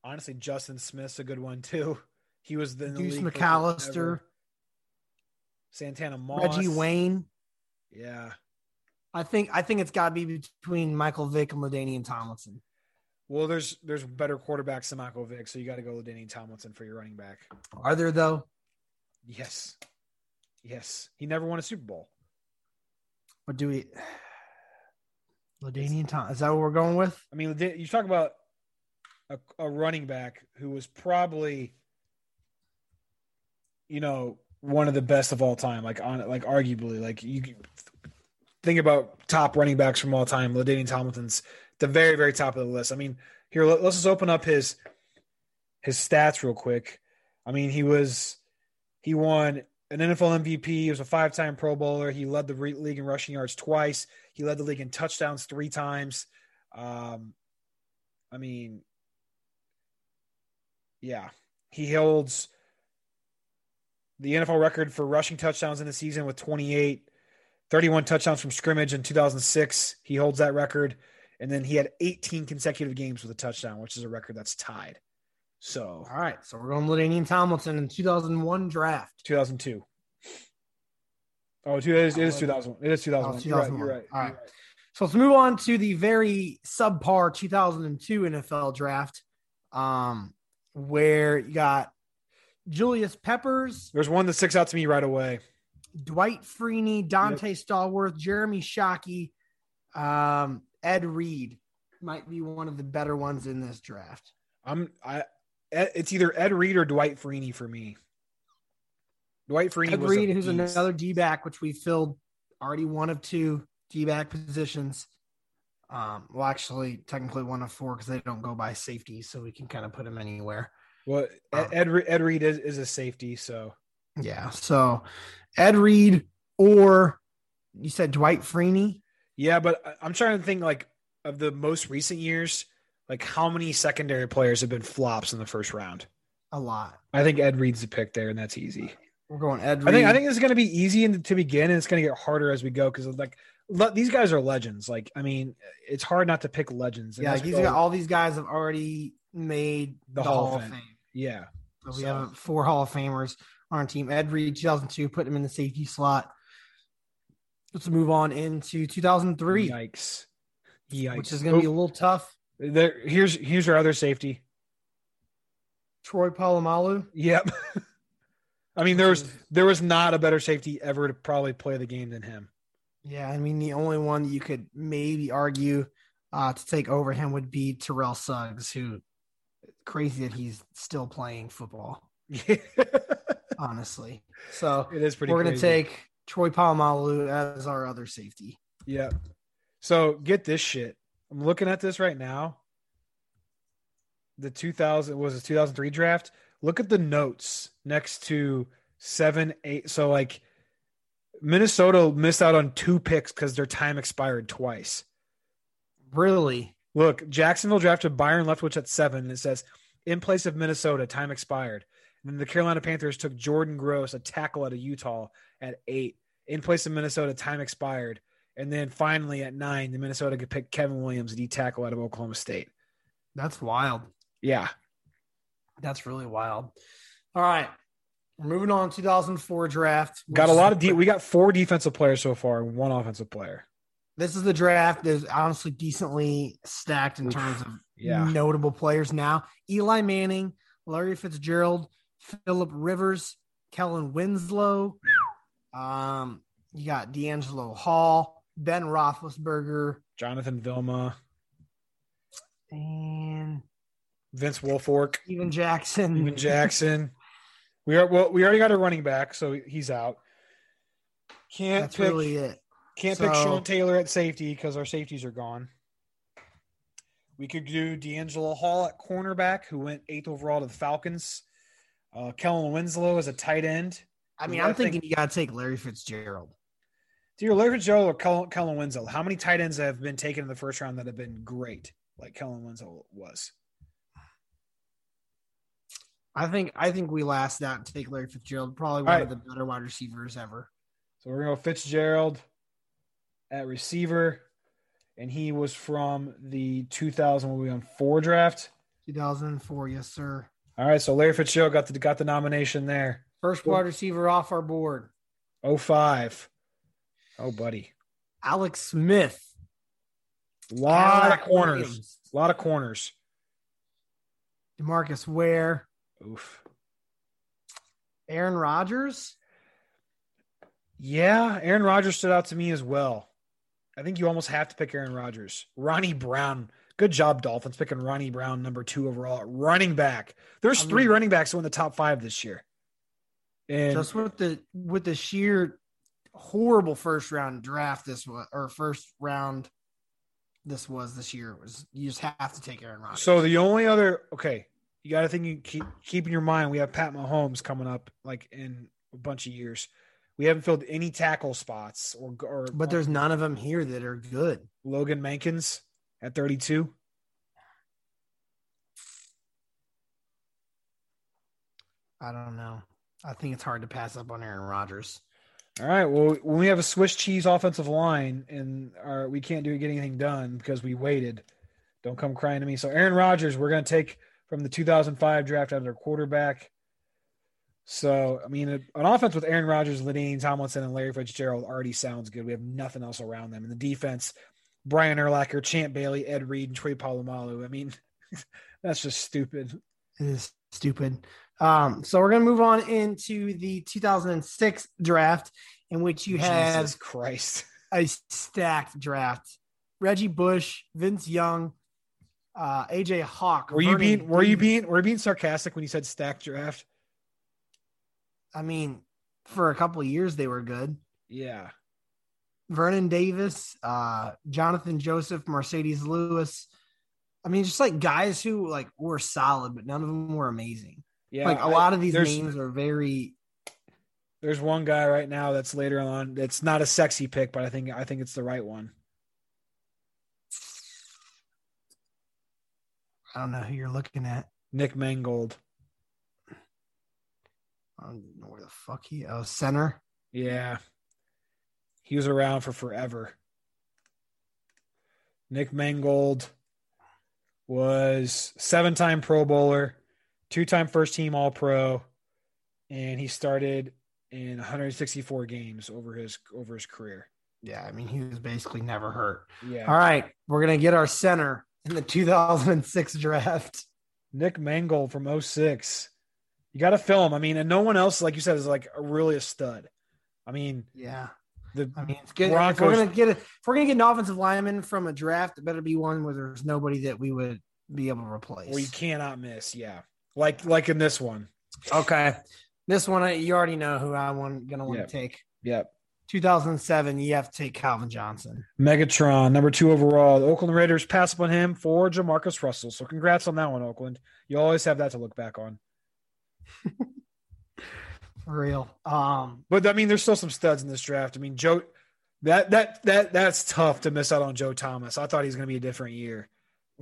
Honestly, Justin Smith's a good one too. He was the Deuce McAllister. Santana Moss, Reggie Wayne. Yeah, I think I think it's got to be between Michael Vick and LaDainian Tomlinson. Well, there's there's better quarterbacks than Michael Vick, so you got to go Danny Tomlinson for your running back. Are there though? Yes, yes. He never won a Super Bowl. What do we? Ladainian Tom. Is that what we're going with? I mean, you talk about a, a running back who was probably, you know, one of the best of all time. Like on, like arguably, like you think about top running backs from all time. Ladainian Tomlinson's the very, very top of the list. I mean, here let, us just open up his his stats real quick. I mean, he was he won an NFL MVP. He was a five time Pro Bowler. He led the re- league in rushing yards twice. He led the league in touchdowns three times. Um, I mean, yeah, he holds the NFL record for rushing touchdowns in the season with 28, 31 touchdowns from scrimmage in 2006. He holds that record. And then he had 18 consecutive games with a touchdown, which is a record that's tied. So, all right. So we're going Ladainian Tomlinson in 2001 draft. 2002. Oh, it is, it is 2001. It is 2001. Oh, 2001. You're right. You're right. All right. You're right. So let's move on to the very subpar 2002 NFL draft, um, where you got Julius Peppers. There's one that sticks out to me right away. Dwight Freeney, Donté yep. Stallworth, Jeremy Shockey, um, Ed Reed might be one of the better ones in this draft. I'm I it's either Ed Reed or Dwight Freeney for me. Dwight Freeney Ed Reed, who's beast. another D back, which we filled already one of two D back positions. Um, well, actually, technically one of four because they don't go by safety, so we can kind of put him anywhere. Well, um, Ed Ed Reed is, is a safety, so yeah. So Ed Reed or you said Dwight Freeney. Yeah, but I'm trying to think like of the most recent years, like how many secondary players have been flops in the first round? A lot. I think Ed Reed's the pick there, and that's easy. We're going Ed. Reed. I think I think this is going to be easy in, to begin, and it's going to get harder as we go because like le- these guys are legends. Like I mean, it's hard not to pick legends. Yeah, these got, all these guys have already made the, the Hall, Hall, of Fame. Fame. Yeah, so we so. have four Hall of Famers on our team. Ed Reed, 2002, put him in the safety slot. Let's move on into 2003. Yikes. Yikes. Which is going to be a little tough. There, here's here's our other safety. Troy Polamalu. Yep. I mean, there was there was not a better safety ever to probably play the game than him. Yeah, I mean, the only one you could maybe argue uh, to take over him would be Terrell Suggs, who crazy that he's still playing football. Yeah. honestly, so it is pretty. We're going to take Troy Polamalu as our other safety. Yeah. So get this shit. I'm looking at this right now. The 2000 was a 2003 draft. Look at the notes next to seven, eight. So like Minnesota missed out on two picks because their time expired twice. Really? Look, Jacksonville drafted Byron Leftwich at seven. And it says in place of Minnesota, time expired. And then the Carolina Panthers took Jordan Gross, a tackle out of Utah, at eight. In place of Minnesota, time expired. And then finally at nine, the Minnesota could pick Kevin Williams, D tackle out of Oklahoma State. That's wild. Yeah. That's really wild. All right. We're moving on 2004 draft. Got a lot of de- we got four defensive players so far and one offensive player. This is the draft that's honestly decently stacked in terms of yeah. notable players now. Eli Manning, Larry Fitzgerald, Philip Rivers, Kellen Winslow. Um, you got DeAngelo Hall, Ben Roethlisberger, Jonathan Vilma, and Vince Wilfork, even Jackson, even Jackson. we are well. We already got a running back, so he's out. Can't That's pick, really it. Can't so, pick Sean Taylor at safety because our safeties are gone. We could do D'Angelo Hall at cornerback, who went eighth overall to the Falcons. Uh, Kellen Winslow as a tight end. I mean, I'm thinking think, you got to take Larry Fitzgerald. Do you Larry Fitzgerald or Kellen, Kellen Winslow? How many tight ends have been taken in the first round that have been great, like Kellen Winslow was? I think I think we last out to take Larry Fitzgerald, probably one right. of the better wide receivers ever. So we're gonna go Fitzgerald at receiver, and he was from the 2000 what we on four draft. 2004, yes, sir. All right, so Larry Fitzgerald got the got the nomination there. First wide receiver off our board. Oh five. Oh, buddy. Alex Smith. A lot of corners. A lot of corners. Demarcus Ware, Oof. Aaron Rodgers. Yeah, Aaron Rodgers stood out to me as well. I think you almost have to pick Aaron Rodgers. Ronnie Brown. Good job, Dolphins, picking Ronnie Brown number two overall. Running back. There's I three mean- running backs who in the top five this year. And just with the with the sheer horrible first round draft this was or first round this was this year was you just have to take Aaron Rodgers. so the only other okay, you got to think you keep keep in your mind we have Pat Mahomes coming up like in a bunch of years. We haven't filled any tackle spots or or but there's none of them here that are good. Logan Mankins at 32. I don't know. I think it's hard to pass up on Aaron Rodgers. All right. Well, when we have a Swiss cheese offensive line and our, we can't do get anything done because we waited, don't come crying to me. So Aaron Rodgers, we're going to take from the 2005 draft out of their quarterback. So I mean, an offense with Aaron Rodgers, Ladaine Tomlinson, and Larry Fitzgerald already sounds good. We have nothing else around them. And the defense, Brian Urlacher, Champ Bailey, Ed Reed, and Trey Polamalu. I mean, that's just stupid. It is stupid. Um, so we're gonna move on into the 2006 draft, in which you have Jesus Christ. a stacked draft. Reggie Bush, Vince Young, uh, AJ Hawk. Were you being were you being were you being sarcastic when you said stacked draft? I mean, for a couple of years they were good. Yeah. Vernon Davis, uh, Jonathan Joseph, Marcedes Lewis. I mean, just like guys who like were solid, but none of them were amazing. Yeah. like a I- lot of these names are very There's one guy right now that's later on. That's not a sexy pick, but I think I think it's the right one. I don't know who you're looking at. Nick Mangold. I don't know where the fuck he oh center. Yeah. He was around for forever. Nick Mangold was seven-time Pro Bowler, two-time first team All Pro, and he started in 164 games over his over his career. Yeah, I mean he was basically never hurt. Yeah. All right, we're gonna get our center in the 2006 draft. Nick Mangold from 06. You got to fill him. I mean, and no one else, like you said, is like a, really a stud. I mean, Yeah, the I mean it's good. If we're gonna get a, if we're gonna get an offensive lineman from a draft, it better be one where there's nobody that we would be able to replace. We cannot miss. Yeah, like like in this one. Okay, this one uh, you already know who I want gonna want Yep. to take. Yep. 2007, you have to take Calvin Johnson. Megatron, number two overall. The Oakland Raiders pass up on him for Jamarcus Russell. So congrats on that one, Oakland. You always have that to look back on. For real. Um, But I mean, there's still some studs in this draft. I mean, Joe, that that that that's tough to miss out on Joe Thomas. I thought he was going to be a different year.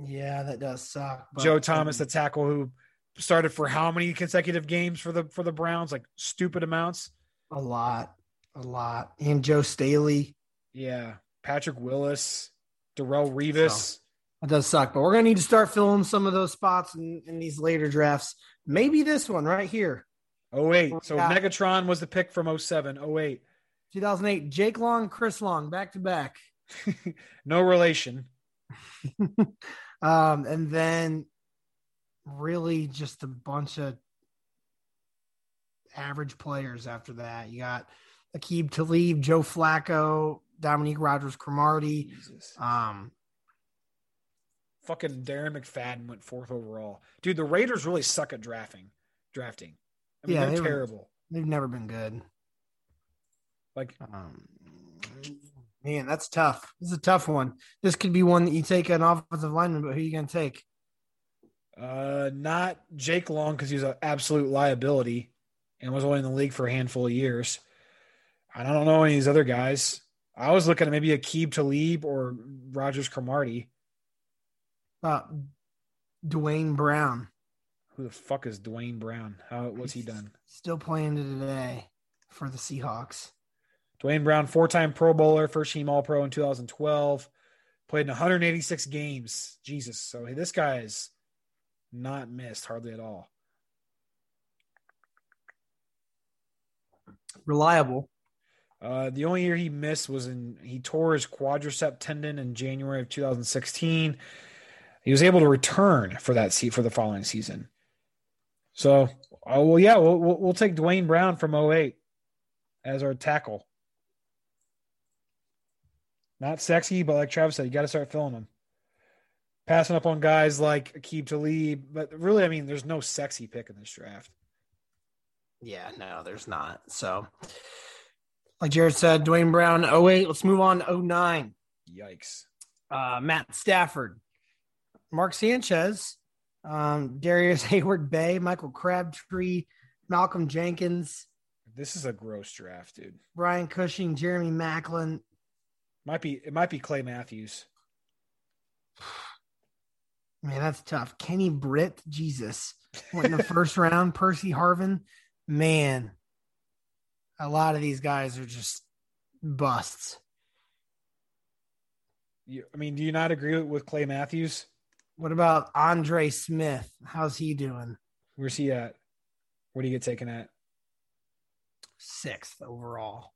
yeah, that does suck. but- Joe Thomas, the tackle who started for how many consecutive games for the for the Browns? Like stupid amounts. a lot, a lot. And Joe Staley. Yeah, Patrick Willis, Darrelle Revis. That does suck, but we're gonna need to start filling some of those spots in, in these later drafts. Maybe this one right here, Oh wait, so Yeah. Megatron was the pick from 07. Oh wait, 2008. Jake Long, Chris Long, back to back. no relation. Um, and then really just a bunch of average players after that. You got Aqib Talib, Joe Flacco, Dominique Rodgers Cromartie. Um, Fucking Darren McFadden went fourth overall. Dude, the Raiders really suck at drafting. Drafting. I mean, Yeah, they're they were- terrible. they've never been good. Like, Um, man, that's tough. This is a tough one. This could be one that you take an offensive lineman, but who are you going to take? uh, not Jake Long because he's an absolute liability and was only in the league for a handful of years. I don't know any of these other guys. I was looking at maybe Aqib Talib or Rodgers Cromartie. Uh, Duane Brown. Who the fuck is Duane Brown? How what's he done? Still playing today for the Seahawks. Duane Brown, four-time Pro Bowler, first team All Pro in 2012, played in 186 games. Jesus, so this guy is not missed hardly at all. Reliable. Uh, the only year he missed was in he tore his quadricep tendon in January of 2016. He was able to return for that seat for the following season. So, oh well, yeah, we'll, we'll we'll take Duane Brown from 08 as our tackle. Not sexy, but like Travis said, you got to start filling them. Passing up on guys like Aqib Talib, but really, I mean, there's no sexy pick in this draft. Yeah, no, there's not. So, like Jared said, Duane Brown, 08. Let's move on to 09. Yikes. Uh, Matt Stafford, Mark Sanchez, um, Darrius Heyward-Bey, Michael Crabtree, Malcolm Jenkins. This is a gross draft, dude. Brian Cushing, Jeremy Maclin. Might be it might be Clay Matthews. Man, that's tough. Kenny Britt, Jesus. Went in the first round. Percy Harvin. Man. A lot of these guys are just busts. You, I mean, do you not agree with Clay Matthews? What about Andre Smith? How's he doing? Where's he at? Where do you get taken at? Sixth overall.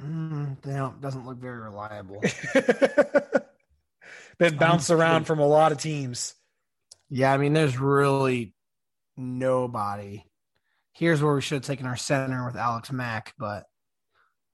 Mm, no, doesn't look very reliable. Been bounced around from a lot of teams. Yeah, I mean, there's really nobody. Here's where we should have taken our center with Alex Mack, but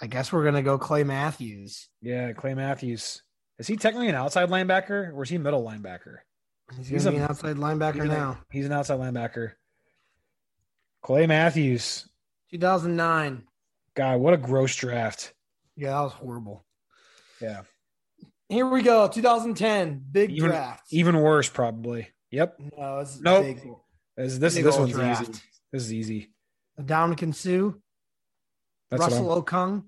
I guess we're gonna go Clay Matthews. Yeah, Clay Matthews. Is he technically an outside linebacker or is he a middle linebacker? He's, he's a, an outside linebacker he's now. A, he's an outside linebacker. Clay Matthews. 2009. God, what a gross draft. Yeah, that was horrible. Yeah. Here we go. 2010. Big even, draft. Even worse, probably. Yep. No, it's nope. big. This this, big this one's draft. easy. This is easy. Ndamukong Suh. That's Russell Okung.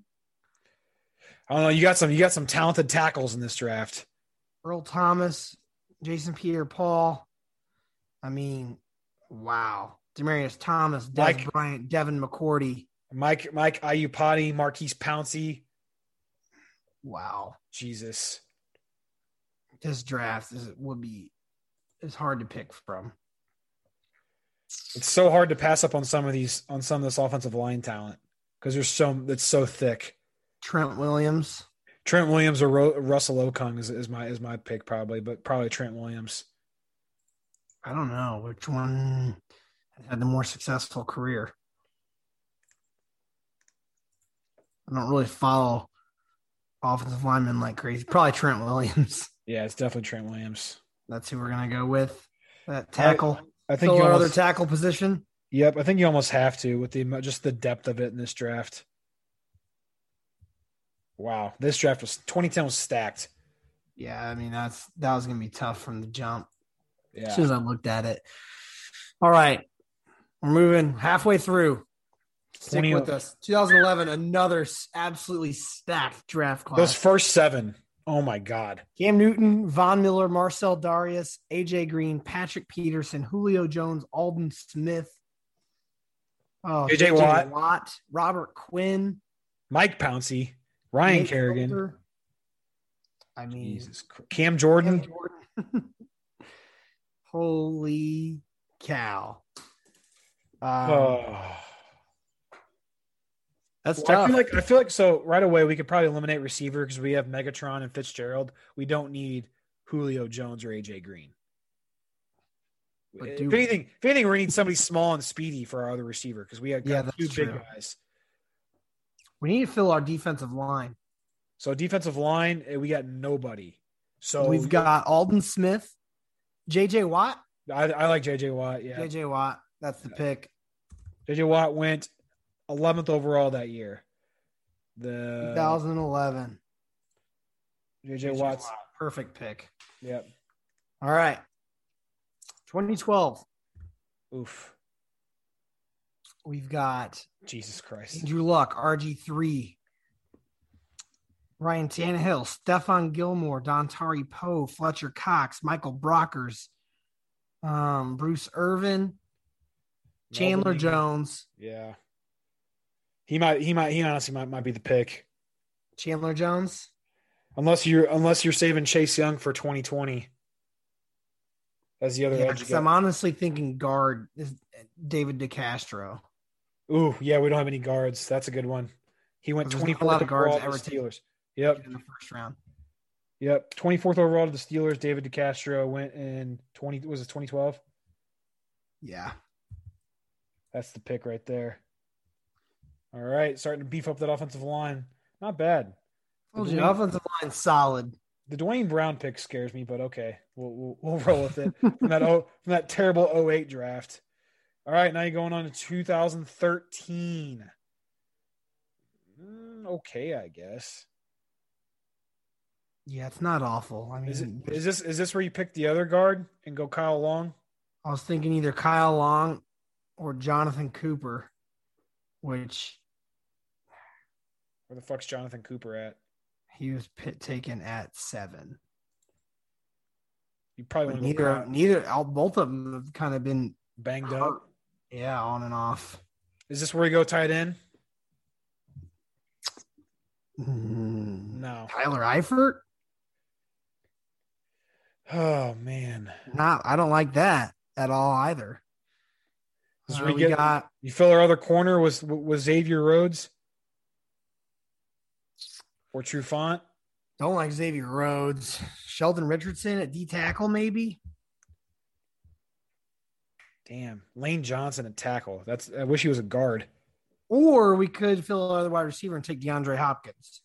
I don't know. You got some. You got some talented tackles in this draft. Earl Thomas, Jason Pierre Paul. I mean, wow. Demaryius Thomas, Dez Mike- Bryant, Devin McCourty. Mike Mike Iupati, Maurkice Pouncey. Wow. Jesus. This draft is would be is hard to pick from. It's so hard to pass up on some of these on some of this offensive line talent because there's so it's so thick. Trent Williams. Trent Williams or Ro- Russell Okung is, is my is my pick probably, but probably Trent Williams. I don't know which one had the more successful career. I don't really follow offensive linemen like crazy. Probably Trent Williams. Yeah, it's definitely Trent Williams. That's who we're gonna go with. That tackle. I think Fill you almost, other tackle position. Yep, I think you almost have to with the just the depth of it in this draft. Wow, this draft was 2010 was stacked. Yeah, I mean that's that was gonna be tough from the jump. Yeah. As soon as I looked at it. All right. We're moving halfway through. Stick 20 with us. 2011, another absolutely stacked draft class. Those first seven. Oh my god. Cam Newton, Von Miller, Marcell Dareus, AJ Green, Patrick Peterson, Julio Jones, Aldon Smith, oh, JJ Watt. Watt, Robert Quinn, Mike Pouncey, Ryan Nate Kerrigan. I mean, Jesus. Cam Jordan. Cam Jordan. Holy cow! Um, Oh. that's Well, I tough. feel like I feel like so right away we could probably eliminate receiver because we have Megatron and Fitzgerald. We don't need Julio Jones or AJ Green. But if do- anything, if anything, we need somebody small and speedy for our other receiver because we have Yeah, two big true. guys. We need to fill our defensive line. So defensive line, eh, we got nobody. So we've got Aldon Smith, JJ Watt. I, I like JJ Watt. Yeah, JJ Watt. That's the pick. JJ Watt went 11th overall that year. The 2011. JJ Watt's Watt, perfect pick. Yep. All right. 2012. Oof. We've got Jesus Christ. Andrew Luck, RG3. Ryan Tannehill, Stephon Gilmore, Dontari Poe, Fletcher Cox, Michael Brockers, um, Bruce Irvin, Chandler Melvin Jones. Yeah. He might he might he honestly might might be the pick. Chandler Jones. Unless you're unless you're saving Chase Young for 2020. As the other Yeah, I'm honestly thinking guard is David DeCastro. Ooh, yeah, we don't have any guards. That's a good one. He went There's not a 24th lot of guards overall to ever the Steelers. Yep. in the first round. Yep. 24th overall to the Steelers. David DeCastro went in 20 was it 2012? Yeah. That's the pick right there. All right, starting to beef up that offensive line. Not bad. You, Duane- offensive line solid. The Duane Brown pick scares me, but okay, we'll we'll, we'll roll with it from that oh, from that terrible 08 draft. All right, now you're going on to 2013. Mm, okay, I guess. Yeah, it's not awful. I mean, Is it is this is this where you pick the other guard and go Kyle Long? I was thinking either Kyle Long or Jonathan Cooper, which Where the fuck's Jonathan Cooper at? he was pit taken at seven. You probably neither, neither, all, both of them have kind of been banged hurt. up. Yeah, on and off. Is this where you go tight end? Mm, No. Tyler Eifert? Oh man. Not, I don't like that at all either. Uh, we get- got You fill our other corner was was Xavier Rhodes or Trufant. don't like Xavier Rhodes, Sheldon Richardson at D tackle maybe. Damn, Lane Johnson at tackle. That's I wish he was a guard. Or we could fill another wide receiver and take DeAndre Hopkins.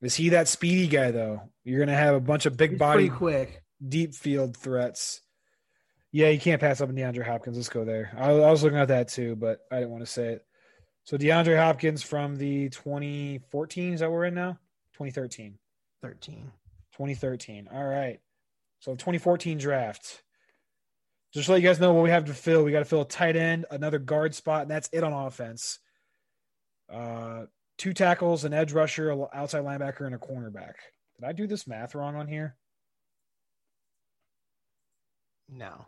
Is he that speedy guy though? You're gonna have a bunch of big He's body, quick. deep field threats. Yeah, you can't pass up on DeAndre Hopkins. Let's go there. I, I was looking at that too, but I didn't want to say it. So DeAndre Hopkins from the 2014 is that we're in now? 2013. 13. 2013. All right. So 2014 draft. Just to let you guys know what we have to fill. We got to fill a tight end, another guard spot, and that's it on offense. Uh, two tackles, an edge rusher, a outside linebacker, and a cornerback. Did I do this math wrong on here? No.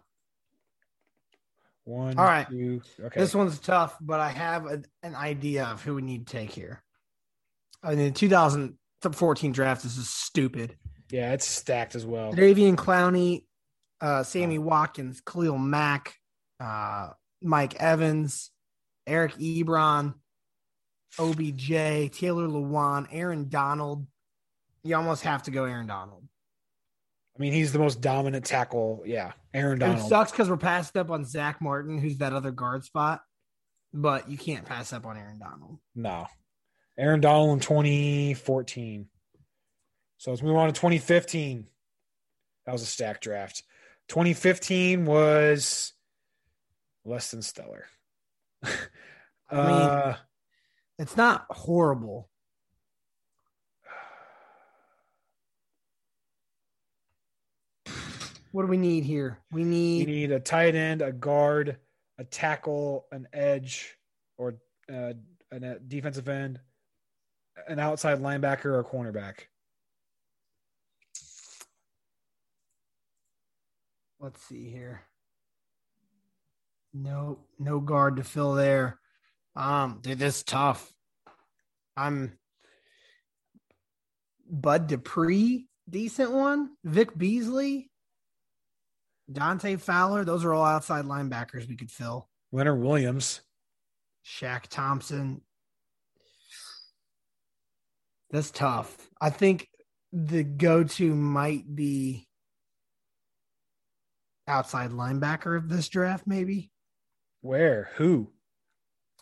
One, All right. two. Okay. This one's tough, but I have a, an idea of who we need to take here. I mean, the 2014 draft this is stupid. Yeah, it's stacked as well. Davian Clowney, uh, Sammy Watkins, Khalil Mack, uh, Mike Evans, Eric Ebron, OBJ, Taylor Lewan, Aaron Donald. You almost have to go Aaron Donald. I mean, he's the most dominant tackle. Yeah, Aaron Donald. It sucks because we're passed up on Zack Martin, who's that other guard spot, but you can't pass up on Aaron Donald. No. Aaron Donald in 2014. So let's move on to 2015. That was a stack draft. 2015 was less than stellar. I mean, uh, it's not horrible. What do we need here? We need need a tight end, a guard, a tackle, an edge, or uh, a defensive end, an outside linebacker, or a cornerback. Let's see here. No, no guard to fill there. Um, dude, this is tough. I'm Bud Dupree, decent one. Vic Beasley, Dante Fowler. Those are all outside linebackers we could fill. Leonard Williams. Shaq Thompson. That's tough. I think the go-to might be outside linebacker of this draft, maybe. Where? Who?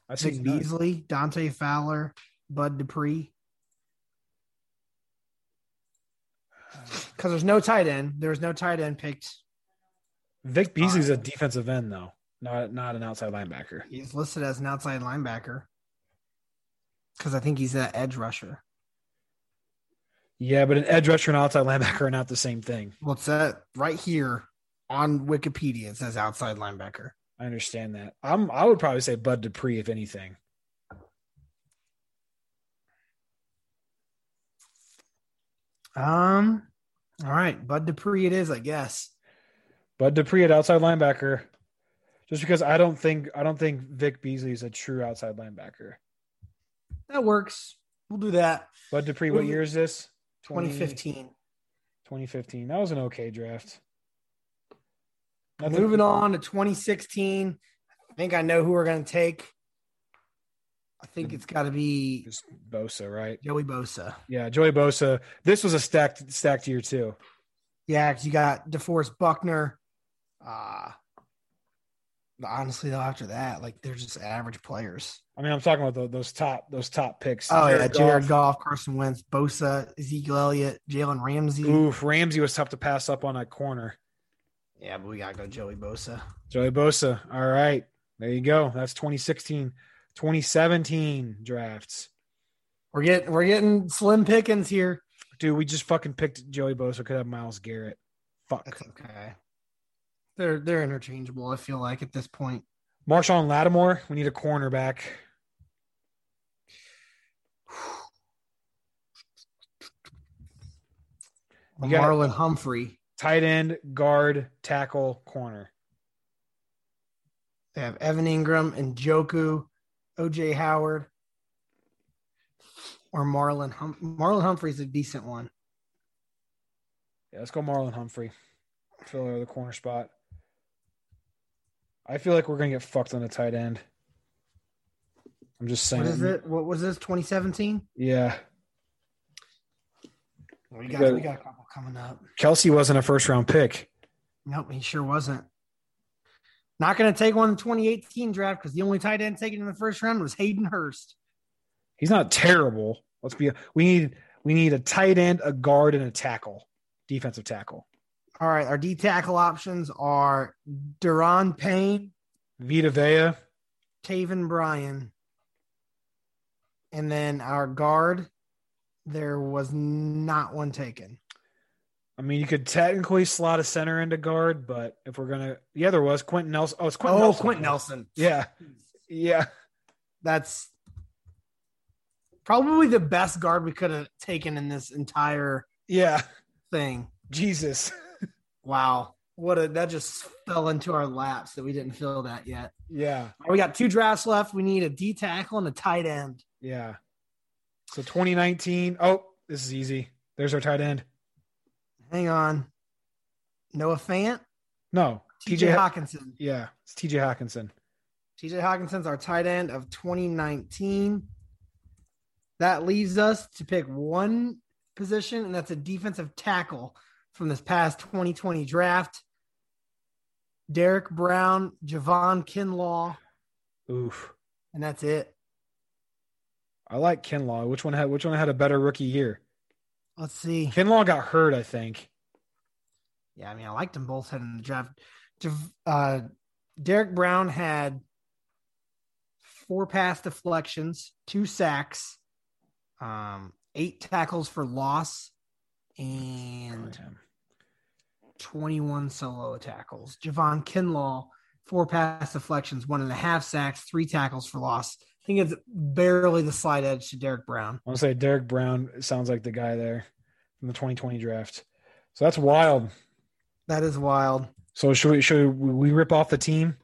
I none. Beasley, Dante Fowler, Bud Dupree. because there's no tight end. There's no tight end picked. Vic Beasley's a defensive end though, not not an outside linebacker. He's listed as an outside linebacker because I think he's an edge rusher. Yeah, but an edge rusher and outside linebacker are not the same thing. What's that uh, right here on Wikipedia? It says outside linebacker. I understand that. I'm I would probably say Bud Dupree if anything. Um, all right, Bud Dupree it is, I guess. Bud Dupree at outside linebacker. Just because I don't think I don't think Vic Beasley is a true outside linebacker. That works. We'll do that. Bud Dupree, what year is this? 2015. 2015. That was an okay draft. Moving on to 2016. I think I know who we're going to take. I think it's got to be Just Bosa, right? Joey Bosa. Yeah, Joey Bosa. This was a stacked stacked year too. Yeah, because you got DeForest Buckner. Uh, honestly, though, after that, like they're just average players. I mean, I'm talking about the, those top those top picks. Oh yeah, Jared Jared Goff. Goff, Carson Wentz, Bosa, Ezekiel Elliott, Jalen Ramsey. Oof, Ramsey was tough to pass up on that corner. Yeah, but we gotta go Joey Bosa. Joey Bosa. All right. There you go. That's 2016. 2017 drafts. We're getting we're getting slim pickings here. Dude, we just fucking picked Joey Bosa. Could have Myles Garrett. Fuck. That's okay. They're they're interchangeable. I feel like at this point. Marshon Lattimore. We need a cornerback. Marlon Humphrey. Tight end, guard, tackle, corner. They have Evan Engram and Njoku, OJ Howard, or Marlon hum- Marlon Humphrey's a decent one. Yeah, let's go Marlon Humphrey. Fill the corner spot. I feel like we're gonna get fucked on the tight end. I'm just saying. What is it? What was this? 2017. Yeah. We You got got- we got a couple coming up. Kelce wasn't a first round pick. Nope, he sure wasn't. Not going to take one in the 2018 draft because the only tight end taken in the first round was Hayden Hurst. He's not terrible. Let's be we need we need a tight end, a guard, and a tackle. Defensive tackle. All right, our D tackle options are Da'Ron Payne, Vita Vea. Taven Bryan, and then our guard. There was not one taken. I mean, you could technically slot a center into guard, but if we're gonna, yeah, there was Quenton Nelson. Oh, it's Quenton oh, Nelson. Quenton Nelson. Yeah, yeah. That's probably the best guard we could have taken in this entire Yeah. thing. Jesus. Wow. What a that just fell into our laps that we didn't feel that yet. Yeah. We got two drafts left. We need a D tackle and a tight end. Yeah. So 2019. Oh, this is easy. There's our tight end. Hang on. Noah Fant, No, TJ Hockenson. Yeah, it's TJ Hockenson. TJ Hockenson's our tight end of 2019. That leaves us to pick one position, and that's a defensive tackle from this past 2020 draft. Derrick Brown, Javon Kinlaw, Oof. and that's it. I like Kinlaw. Which one had which one had a better rookie year? Let's see. Kinlaw got hurt, I think. Yeah, I mean, I liked them both heading the draft. Uh, Derrick Brown had four pass deflections, two sacks, um, eight tackles for loss, and 21 solo tackles. Javon Kinlaw, four pass deflections, one and a half sacks, three tackles for loss. Think it's barely the slight edge to Derrick Brown. I want to say Derrick Brown sounds like the guy there from the 2020 draft. So that's wild. That is wild. So should we should we rip off the team?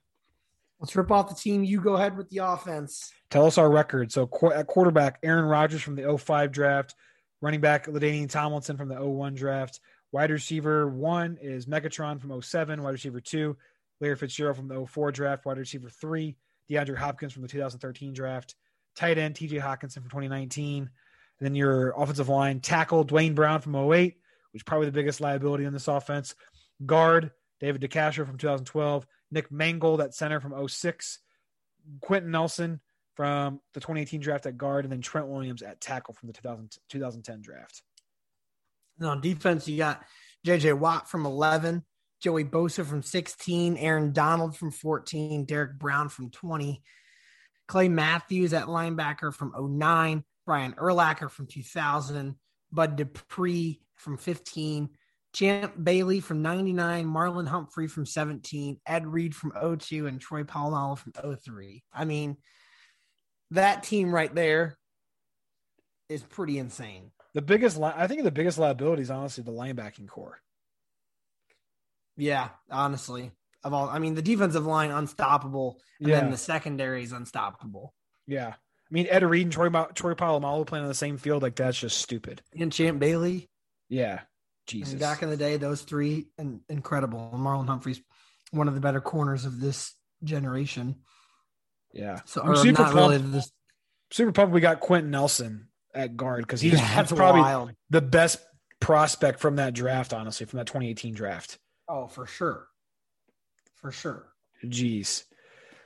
Let's rip off the team. You go ahead with the offense. Tell us our record. So qu- at quarterback, Aaron Rodgers from the 05 draft, running back LaDainian Tomlinson from the 01 draft, wide receiver one is Megatron from 07, wide receiver two, Larry Fitzgerald from the 04 draft, wide receiver three, DeAndre Hopkins from the 2013 draft, tight end TJ Hockenson from 2019, and then your offensive line tackle Duane Brown from 08, which is probably the biggest liability in this offense, guard David DeCastro from 2012, Nick Mangold at center from 06, Quenton Nelson from the 2018 draft at guard, and then Trent Williams at tackle from the 2000, 2010 draft. And on defense, you got JJ Watt from 11, Joey Bosa from 16, Aaron Donald from 14, Derrick Brown from 20, Clay Matthews at linebacker from 09, Brian Urlacher from 2000, Bud Dupree from 15, Champ Bailey from 99, Marlon Humphrey from 17, Ed Reed from 02, and Troy Polamalu from 03. I mean, that team right there is pretty insane. The biggest, I think, the biggest liability is honestly the linebacking core. Yeah, honestly, of all, I mean, the defensive line unstoppable, and Yeah. then the secondary is unstoppable. Yeah, I mean Ed Reed and Troy Troy Polamalu playing on the same field like that's just stupid. And Champ Bailey, Yeah, Jesus. mean, back in the day, those three and incredible. Marlon Humphrey's one of the better corners of this generation. yeah. So I'm super not really pumped. this. Super pumped. We got Quenton Nelson at guard because he's Yeah, that's probably wild. the best prospect from that draft. Honestly, from that 2018 draft. Oh, for sure, for sure. Jeez.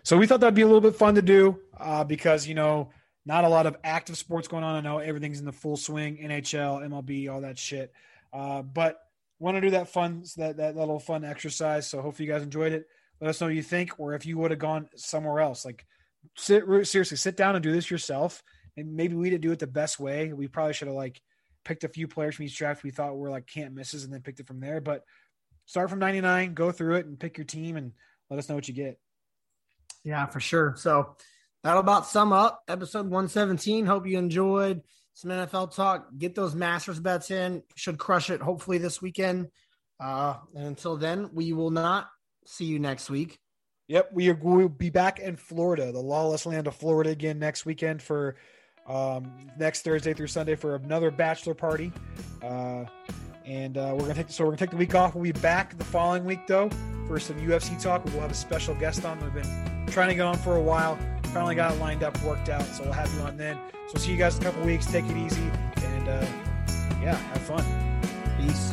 So we thought that'd be a little bit fun to do uh, because you know not a lot of active sports going on. I know everything's in the full swing, NHL, MLB, all that shit. Uh, but want to do that fun, that that little fun exercise. So hopefully you guys enjoyed it. Let us know what you think, or if you would have gone somewhere else. Like sit seriously, sit down and do this yourself. And maybe we didn't do it the best way. We probably should have like picked a few players from each draft we thought were like can't misses, and then picked it from there. But start from 99, go through it, and pick your team, and let us know what you get. Yeah, for sure. So that'll about sum up episode 117. Hope you enjoyed some NFL talk. Get those Masters bets in. Should crush it hopefully this weekend. Uh, and until then, we will not see you next week. Yep, we are, we'll be back in Florida, the lawless land of Florida again next weekend for um, next Thursday through Sunday for another bachelor party. Uh, and uh, we're gonna take so we're gonna take the week off. We'll be back the following week though for some UFC talk. We'll have a special guest on. We've been trying to get on for a while. Finally got it lined up, worked out. So we'll have you on then. So see you guys in a couple weeks. Take it easy and uh, yeah, have fun. Peace.